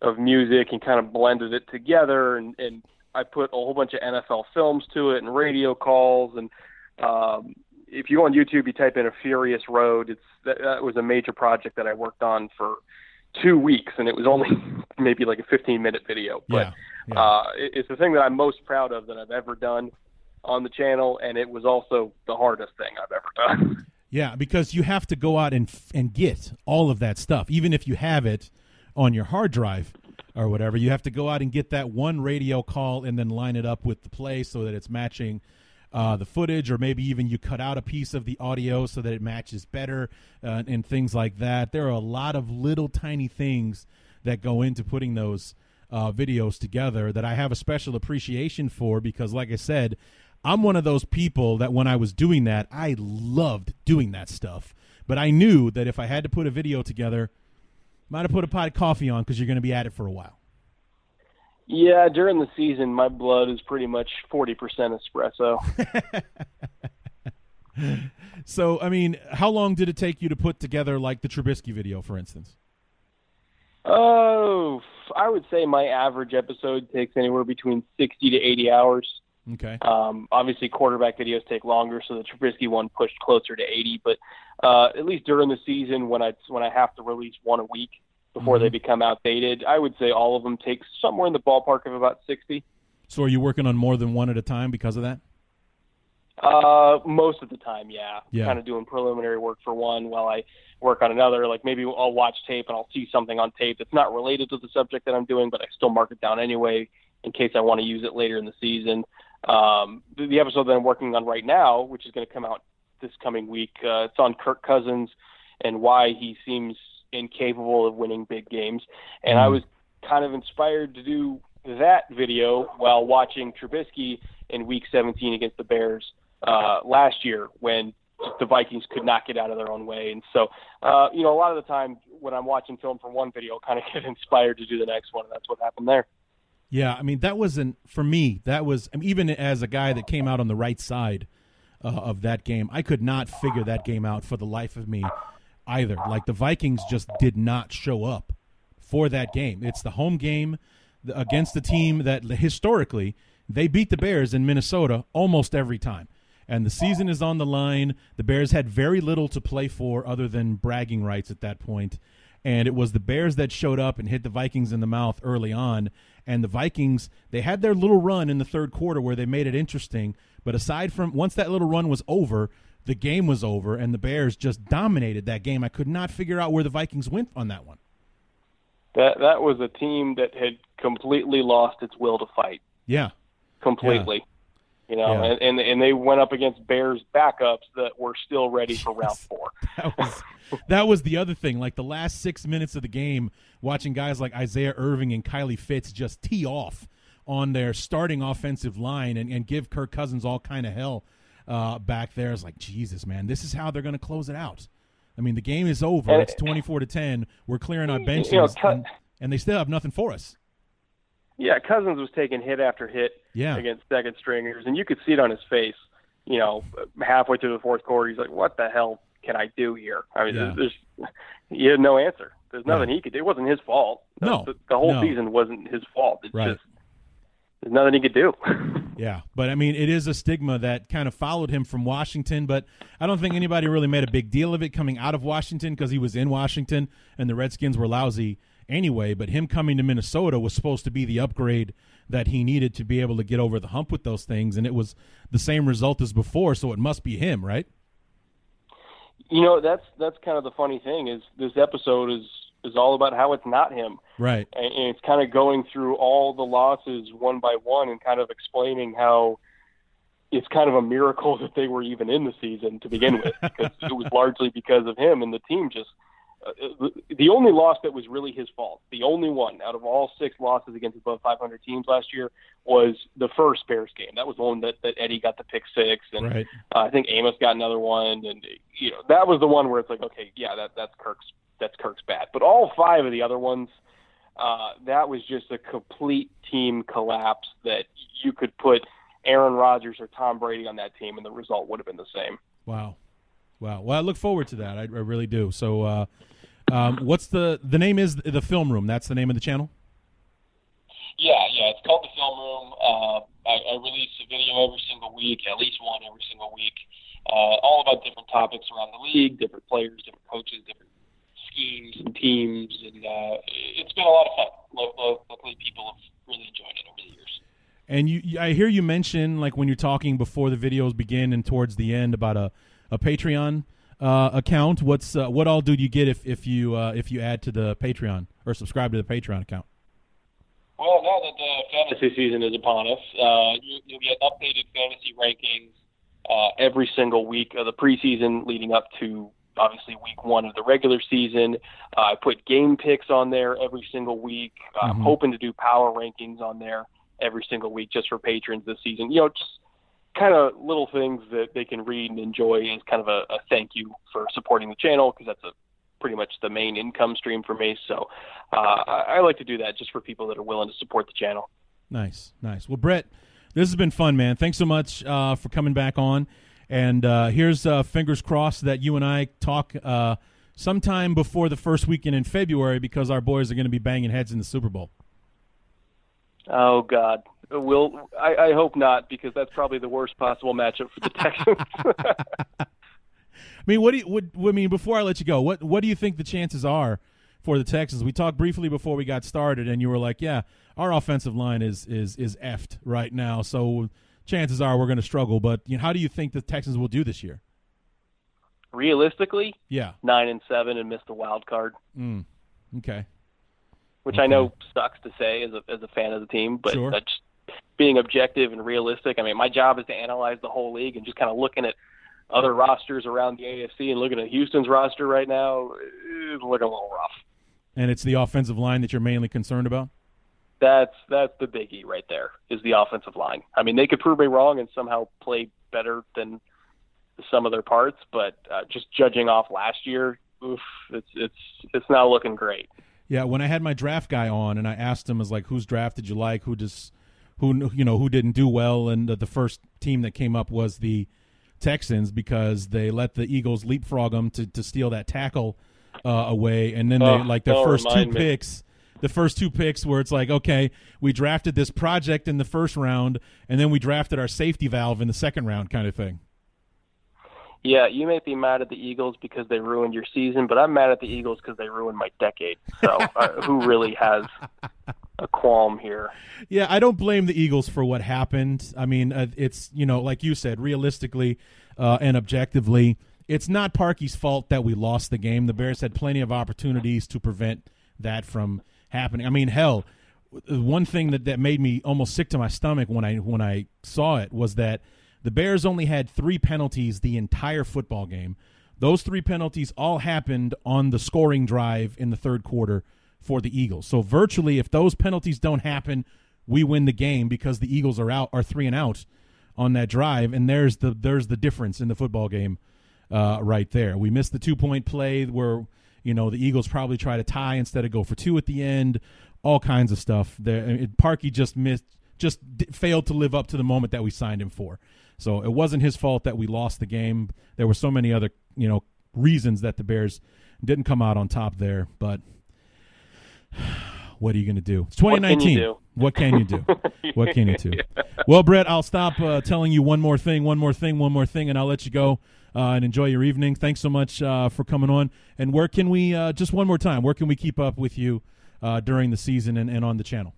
of music and kind of blended it together and, and I put a whole bunch of NFL films to it and radio calls and um, if you go on YouTube you type in a Furious Road it's that, that was a major project that I worked on for two weeks and it was only maybe like a 15 minute video but yeah. yeah. uh, it, it's the thing that I'm most proud of that I've ever done on the channel and it was also the hardest thing I've ever done. Yeah, because you have to go out and and get all of that stuff, even if you have it on your hard drive or whatever. You have to go out and get that one radio call and then line it up with the play so that it's matching uh, the footage, or maybe even you cut out a piece of the audio so that it matches better uh, and things like that. There are a lot of little tiny things that go into putting those uh, videos together that I have a special appreciation for because, like I said, I'm one of those people that when I was doing that, I loved doing that stuff. But I knew that if I had to put a video together, might have put a pot of coffee on because you're going to be at it for a while. Yeah, during the season, my blood is pretty much forty percent espresso. So, I mean, how long did it take you to put together like the Trubisky video, for instance? oh, I would say my average episode takes anywhere between sixty to eighty hours. Okay. Um, obviously, quarterback videos take longer, so the Trubisky one pushed closer to eighty. But uh, at least during the season, when I when I have to release one a week before they become outdated, I would say all of them take somewhere in the ballpark of about sixty. So, are you working on more than one at a time because of that? Uh, most of the time, yeah. Yeah. Kind of doing preliminary work for one while I work on another. Like maybe I'll watch tape and I'll see something on tape that's not related to the subject that I'm doing, but I still mark it down anyway in case I want to use it later in the season. Um, the, the episode that I'm working on right now, which is going to come out this coming week, uh, it's on Kirk Cousins and why he seems incapable of winning big games. And I Mm. was kind of inspired to do that video while watching Trubisky in Week 17 against the Bears uh, last year when the Vikings could not get out of their own way. And so, uh, you know, a lot of the time when I'm watching film for one video, I'll kind of get inspired to do the next one. And that's what happened there. Yeah, I mean that wasn't for me. That was I mean, even as a guy that came out on the right side uh, of that game, I could not figure that game out for the life of me either. Like the Vikings just did not show up for that game. It's the home game against the team that historically they beat the Bears in Minnesota almost every time. And the season is on the line. The Bears had very little to play for other than bragging rights at that point and it was the Bears that showed up and hit the Vikings in the mouth early on. And the Vikings, they had their little run in the third quarter where they made it interesting. But aside from once that little run was over, the game was over, and the Bears just dominated that game. I could not figure out where the Vikings went on that one. That that was a team that had completely lost its will to fight. Yeah, completely. You know, yeah. and, and and they went up against Bears backups that were still ready for round four. that was that was the other thing. Like the last six minutes of the game, watching guys like Isaiah Irving and Kylie Fitts just tee off on their starting offensive line and, and give Kirk Cousins all kind of hell uh, back there. It's like Jesus, man, this is how they're going to close it out. I mean, the game is over. it's twenty four to ten. We're clearing our benches, you know, and, and they still have nothing for us. Yeah, Cousins was taking hit after hit yeah. against second stringers, and you could see it on his face. You know, halfway through the fourth quarter, he's like, "What the hell can I do here?" I mean, yeah. there's, there's he had no answer. There's nothing yeah. he could do. It wasn't his fault. No, the, the whole no. season wasn't his fault. It's right. just there's nothing he could do. yeah, but I mean, it is a stigma that kind of followed him from Washington. But I don't think anybody really made a big deal of it coming out of Washington because he was in Washington and the Redskins were lousy anyway. But him coming to Minnesota was supposed to be the upgrade that he needed to be able to get over the hump with those things, and it was the same result as before. So it must be him, right? You know, that's that's kind of the funny thing is this episode is is all about how it's not him, right? And, and it's kind of going through all the losses one by one and kind of explaining how it's kind of a miracle that they were even in the season to begin with because it was largely because of him and the team just uh, the only loss that was really his fault, the only one out of all six losses against above 500 teams last year, was the first Bears game. That was the one that, that Eddie got the pick six, and right. uh, I think Amos got another one, and you know that was the one where it's like, okay, yeah, that that's Kirk's that's Kirk's bad. But all five of the other ones, uh, that was just a complete team collapse that you could put Aaron Rodgers or Tom Brady on that team, and the result would have been the same. Wow. Wow. Well, I look forward to that. I, I really do. So, uh, um, what's the the name? Is the Film Room? That's the name of the channel. Yeah, yeah. It's called the Film Room. Uh, I, I release a video every single week, at least one every single week, uh, all about different topics around the league, different players, different coaches, different schemes and teams, and uh, it's been a lot of fun. Luckily, people have really enjoyed it over the years. And you, I hear you mention like when you're talking before the videos begin and towards the end about a a Patreon uh, account. What's uh, what all do you get if if you uh, if you add to the Patreon or subscribe to the Patreon account? Well, now that the fantasy season is upon us, uh, you, will get updated fantasy rankings uh, every single week of the preseason leading up to obviously week one of the regular season. Uh, I put game picks on there every single week. Mm-hmm. I'm hoping to do power rankings on there every single week just for patrons this season. You know, just kind of little things that they can read and enjoy as kind of a, a thank you for supporting the channel because that's a pretty much the main income stream for me. So uh, I, I like to do that just for people that are willing to support the channel. Nice, nice. Well, Brett, this has been fun, man. Thanks so much uh, for coming back on. And uh, here's uh, fingers crossed that you and I talk uh, sometime before the first weekend in February because our boys are going to be banging heads in the Super Bowl. Oh God, will I, I hope not because that's probably the worst possible matchup for the Texans. I mean, what do you what, I mean before I let you go? What what do you think the chances are for the Texans? We talked briefly before we got started, and you were like, "Yeah, our offensive line is is is effed right now, so chances are we're going to struggle." But you know, how do you think the Texans will do this year? Realistically, yeah, nine and seven and miss the wild card. Mm, okay, which okay. I know sucks to say as a as a fan of the team, but sure. that's being objective and realistic. I mean, my job is to analyze the whole league and just kind of looking at other rosters around the AFC and looking at Houston's roster right now is looking a little rough. And it's the offensive line that you're mainly concerned about. That's that's the biggie right there is the offensive line. I mean, they could prove me wrong and somehow play better than some of their parts. But uh, just judging off last year, oof, it's it's it's not looking great. Yeah, when I had my draft guy on and I asked him, "Is like whose draft did you like? Who just who you know who didn't do well?" And the, the first team that came up was the Texans because they let the Eagles leapfrog them to to steal that tackle uh, away, and then they Oh, like their first two me. picks. The first two picks, where it's like, okay, we drafted this project in the first round, and then we drafted our safety valve in the second round, kind of thing. Yeah, you may be mad at the Eagles because they ruined your season, but I'm mad at the Eagles because they ruined my decade. So uh, who really has a qualm here? Yeah, I don't blame the Eagles for what happened. I mean, uh, it's you know, like you said, realistically uh, and objectively, it's not Parkey's fault that we lost the game. The Bears had plenty of opportunities to prevent that from happening. I mean, hell, one thing that, that made me almost sick to my stomach when I when I saw it was that the Bears only had three penalties the entire football game. Those three penalties all happened on the scoring drive in the third quarter for the Eagles. So virtually, if those penalties don't happen, we win the game because the Eagles are out are three and out on that drive, and there's the there's the difference in the football game uh, right there. We missed the two point play where you know the Eagles probably try to tie instead of go for two at the end. All kinds of stuff. There, it, just missed, just d- failed to live up to the moment that we signed him for. So it wasn't his fault that we lost the game. There were so many other you know reasons that the Bears didn't come out on top there, but. What are you going to do? It's What can you 2019. do? What can you do? what can you do? Well, Brett, I'll stop uh, telling you one more thing, one more thing, one more thing, and I'll let you go uh, and enjoy your evening. Thanks so much uh, for coming on. And where can we, uh, just one more time, where can we keep up with you uh, during the season and, and on the channel?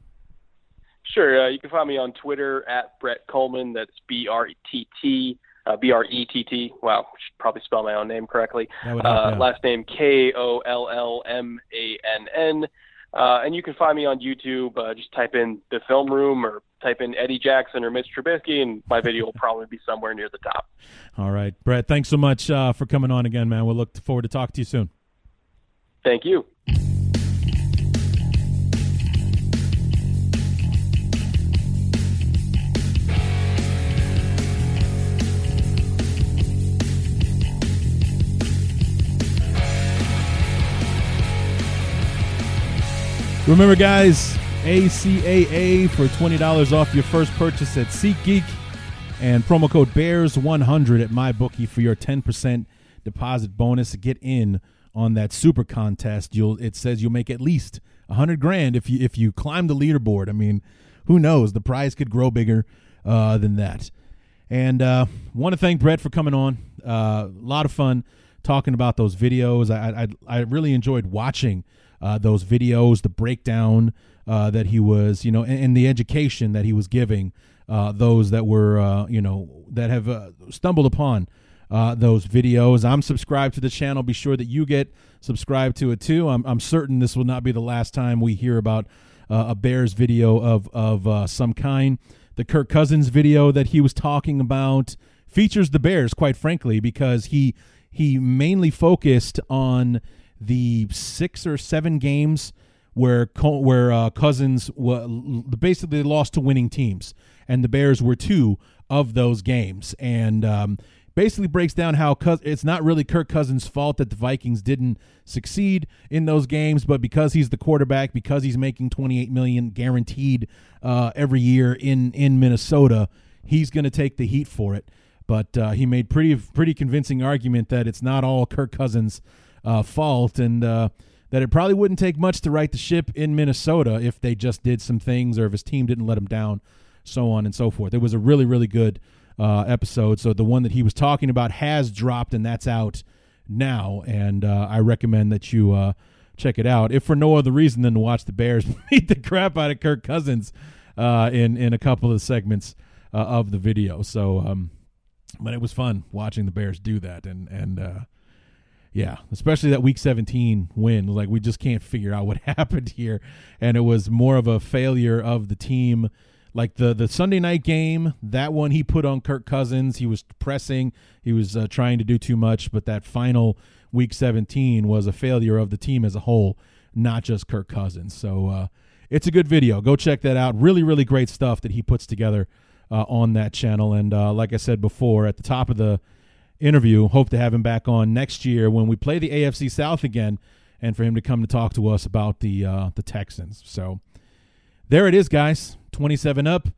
Sure, uh, you can find me on Twitter at Brett Kollmann. That's B R E T T. Uh, B R E T T. Wow, should probably spell my own name correctly. Help, Uh, yeah. Last name K O L L M A N N. Uh, and you can find me on YouTube. Uh, just type in the film room or type in Eddie Jackson or Mitch Trubisky, and my video will probably be somewhere near the top. All right, Brett, thanks so much uh, for coming on again, man. We'll look forward to talking to you soon. Thank you. Remember, guys, ACAA for $20 off your first purchase at SeatGeek and promo code BEARS100 at MyBookie for your 10% deposit bonus. To get in on that super contest. You'll it says you'll make at least 100 grand if you if you climb the leaderboard. I mean, who knows? The prize could grow bigger uh, than that. And uh, want to thank Brett for coming on. Uh, a lot of fun talking about those videos. I I, I really enjoyed watching uh, those videos, the breakdown uh, that he was, you know, and, and the education that he was giving uh, those that were, uh, you know, that have uh, stumbled upon uh, those videos. I'm subscribed to the channel. Be sure that you get subscribed to it too. I'm, I'm certain this will not be the last time we hear about a Bears video of of some kind. The Kirk Cousins video that he was talking about features the Bears, quite frankly, because he he mainly focused on the six or seven games where where uh, Cousins basically lost to winning teams, and the Bears were two of those games, and um, basically breaks down how it's not really Kirk Cousins' fault that the Vikings didn't succeed in those games, but because he's the quarterback, because he's making twenty eight million guaranteed uh, every year in in Minnesota, he's going to take the heat for it. But uh, he made pretty pretty convincing argument that it's not all Kirk Cousins' uh, fault, and uh, that it probably wouldn't take much to right the ship in Minnesota if they just did some things or if his team didn't let him down, so on and so forth. It was a really really good uh, episode. So the one that he was talking about has dropped, and that's out now. And uh, I recommend that you uh, check it out, if for no other reason than to watch the Bears beat the crap out of Kirk Cousins uh, in in a couple of segments uh, of the video. So, um, but it was fun watching the Bears do that, and and uh, yeah, especially that Week 17 win. Like we just can't figure out what happened here, and it was more of a failure of the team. Like the the Sunday night game, that one he put on Kirk Cousins. He was pressing, he was uh, trying to do too much, but that final Week 17 was a failure of the team as a whole, not just Kirk Cousins. So uh, it's a good video. Go check that out. Really, really great stuff that he puts together uh, on that channel. And uh, like I said before, at the top of the interview, hope to have him back on next year when we play the AFC South again, and for him to come to talk to us about the uh, the Texans. So there it is, guys. Twenty seven up,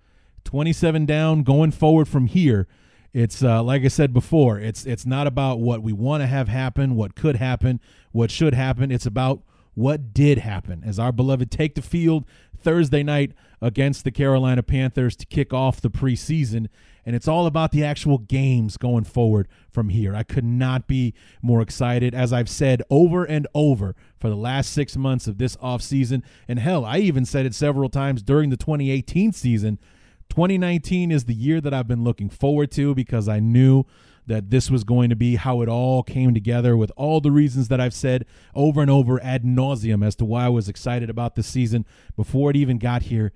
twenty seven down. Going forward from here, it's uh, like I said before. It's it's not about what we want to have happen, what could happen, what should happen. It's about what did happen as our beloved take the field Thursday night against the Carolina Panthers to kick off the preseason. And it's all about the actual games going forward from here. I could not be more excited, as I've said over and over for the last six months of this offseason. And hell, I even said it several times during the 2018 season. 2019 is the year that I've been looking forward to because I knew that this was going to be how it all came together with all the reasons that I've said over and over ad nauseum as to why I was excited about this season before it even got here.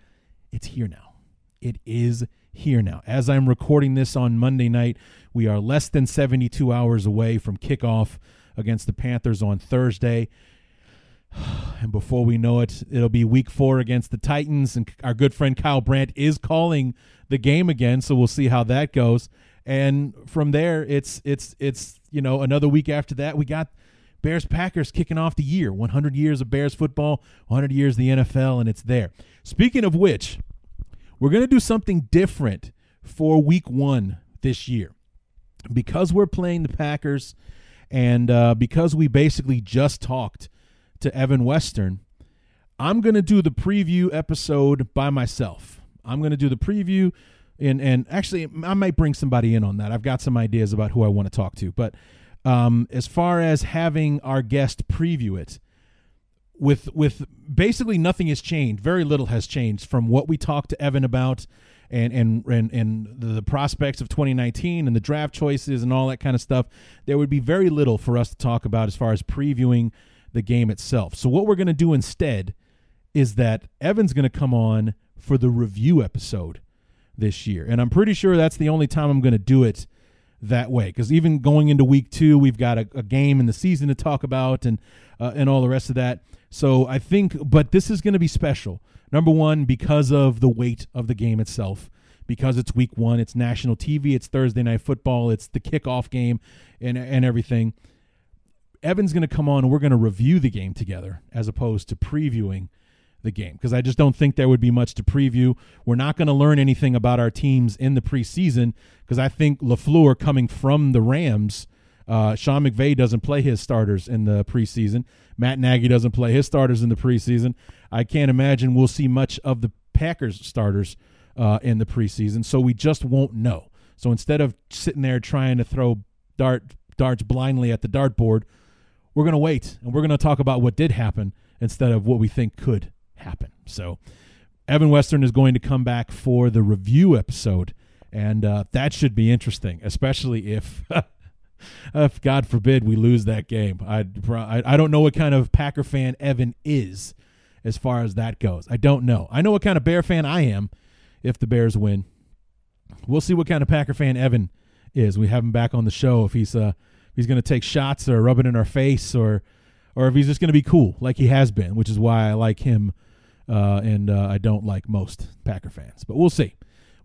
It's here now. It is here now. As I'm recording this on Monday night, we are less than 72 hours away from kickoff against the Panthers on Thursday. And before we know it, it'll be week four against the Titans. And our good friend Kyle Brandt is calling the game again. So we'll see how that goes and from there it's it's it's you know another week after that we got Bears Packers kicking off the year 100 years of Bears football 100 years of the NFL and it's there speaking of which we're going to do something different for week 1 this year. Because we're playing the Packers and uh, because we basically just talked to Evan Western I'm going to do the preview episode by myself. I'm going to do the preview and and actually I might bring somebody in on that. I've got some ideas about who I want to talk to, but um, as far as having our guest preview it, with with basically nothing has changed. Very little has changed from what we talked to Evan about, and and and and the prospects of 2019 and the draft choices and all that kind of stuff. There would be very little for us to talk about as far as previewing the game itself. So what we're going to do instead is that Evan's going to come on for the review episode this year. And I'm pretty sure that's the only time I'm going to do it that way. Because even going into week two, we've got a, a, game in the season to talk about and uh, and all the rest of that. So I think, but this is going to be special. Number one, because of the weight of the game itself. Because it's week one, it's national TV, it's Thursday night football, it's the kickoff game, and and everything. Evan's going to come on and we're going to review the game together as opposed to previewing the game because I just don't think there would be much to preview. We're not going to learn anything about our teams in the preseason because I think LaFleur coming from the Rams, uh, Sean McVay doesn't play his starters in the preseason. Matt Nagy doesn't play his starters in the preseason. I can't imagine we'll see much of the Packers starters uh, in the preseason, so we just won't know. So instead of sitting there trying to throw dart darts blindly at the dartboard, we're going to wait and we're going to talk about what did happen instead of what we think could happen. So Evan Western is going to come back for the review episode, and uh, that should be interesting, especially if. if God forbid we lose that game, I, I don't know what kind of Packer fan Evan is, as far as that goes. I don't know. I know what kind of Bear fan I am, if the Bears win. We'll see what kind of Packer fan Evan is. We have him back on the show if he's uh if he's to take shots or rub it in our face or or if he's just to be cool like he has been, which is why I like him uh, and uh, I don't like most Packer fans. But we'll see.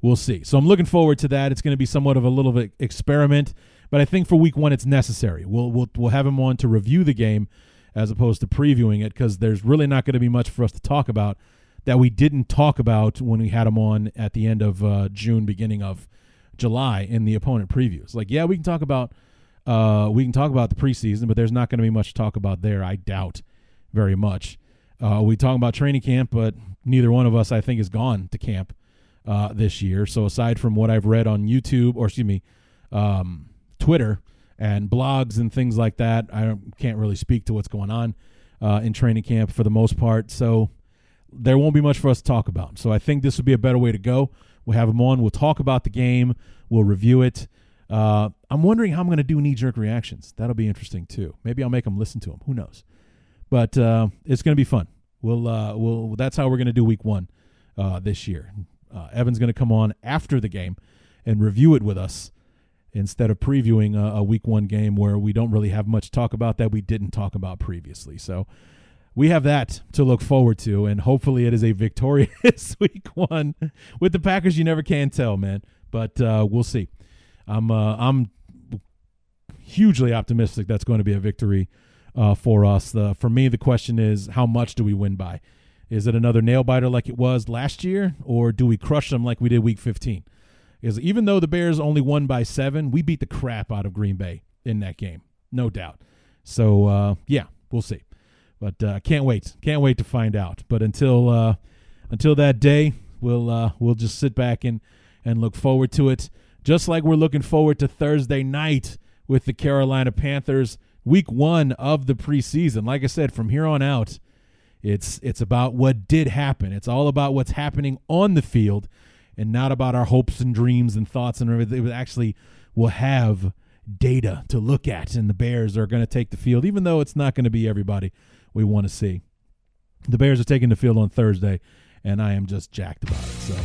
We'll see. So I'm looking forward to that. It's going to be somewhat of a little bit experiment, but I think for week one it's necessary. We'll we'll we'll have him on to review the game as opposed to previewing it because there's really not going to be much for us to talk about that we didn't talk about when we had him on at the end of uh, June, beginning of July in the opponent previews. Like, yeah, we can talk about uh, we can talk about the preseason, but there's not going to be much to talk about there. I doubt very much. Uh, we talk about training camp, but neither one of us, I think, has gone to camp uh, this year. So aside from what I've read on YouTube or excuse me, um, Twitter and blogs and things like that, I can't really speak to what's going on uh, in training camp for the most part. So there won't be much for us to talk about. So I think this would be a better way to go. We'll have him on. We'll talk about the game. We'll review it. Uh, I'm wondering how I'm going to do knee jerk reactions. That'll be interesting too. Maybe I'll make them listen to them. Who knows? But uh, it's going to be fun. We'll uh, we'll that's how we're going to do week one uh, this year. Uh, Evan's going to come on after the game and review it with us instead of previewing a, a, week one game where we don't really have much talk about that we didn't talk about previously. So we have that to look forward to, and hopefully it is a victorious week one. With the Packers, you never can tell, man. But uh, we'll see. I'm uh, I'm hugely optimistic that's going to be a victory uh, for us. The, for me, the question is, how much do we win by? Is it another nail biter like it was last year, or do we crush them like we did Week 15? Is even though the Bears only won by seven, we beat the crap out of Green Bay in that game, no doubt. So uh, yeah, we'll see. But uh, can't wait, can't wait to find out. But until uh, until that day, we'll uh, we'll just sit back and and look forward to it, just like we're looking forward to Thursday night with the Carolina Panthers, Week One of the preseason. Like I said, from here on out, it's it's about what did happen. It's all about what's happening on the field, and not about our hopes and dreams and thoughts and everything. It actually will have data to look at, and the Bears are going to take the field, even though it's not going to be everybody we want to see. The Bears are taking the field on Thursday, and I am just jacked about it. So,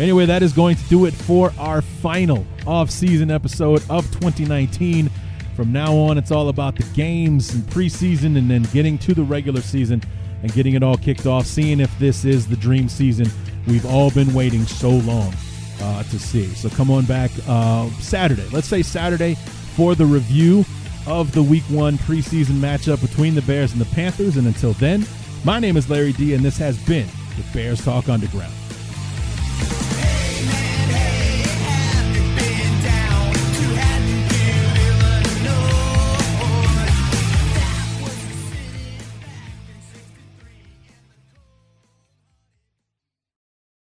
anyway, that is going to do it for our final off-season episode of 2019. From now on, it's all about the games and preseason, and then getting to the regular season and getting it all kicked off, seeing if this is the dream season we've all been waiting so long uh, to see. So come on back uh, Saturday. Let's say Saturday for the review of the Week One preseason matchup between the Bears and the Panthers. And until then, my name is Larry D, and this has been the Bears Talk Underground.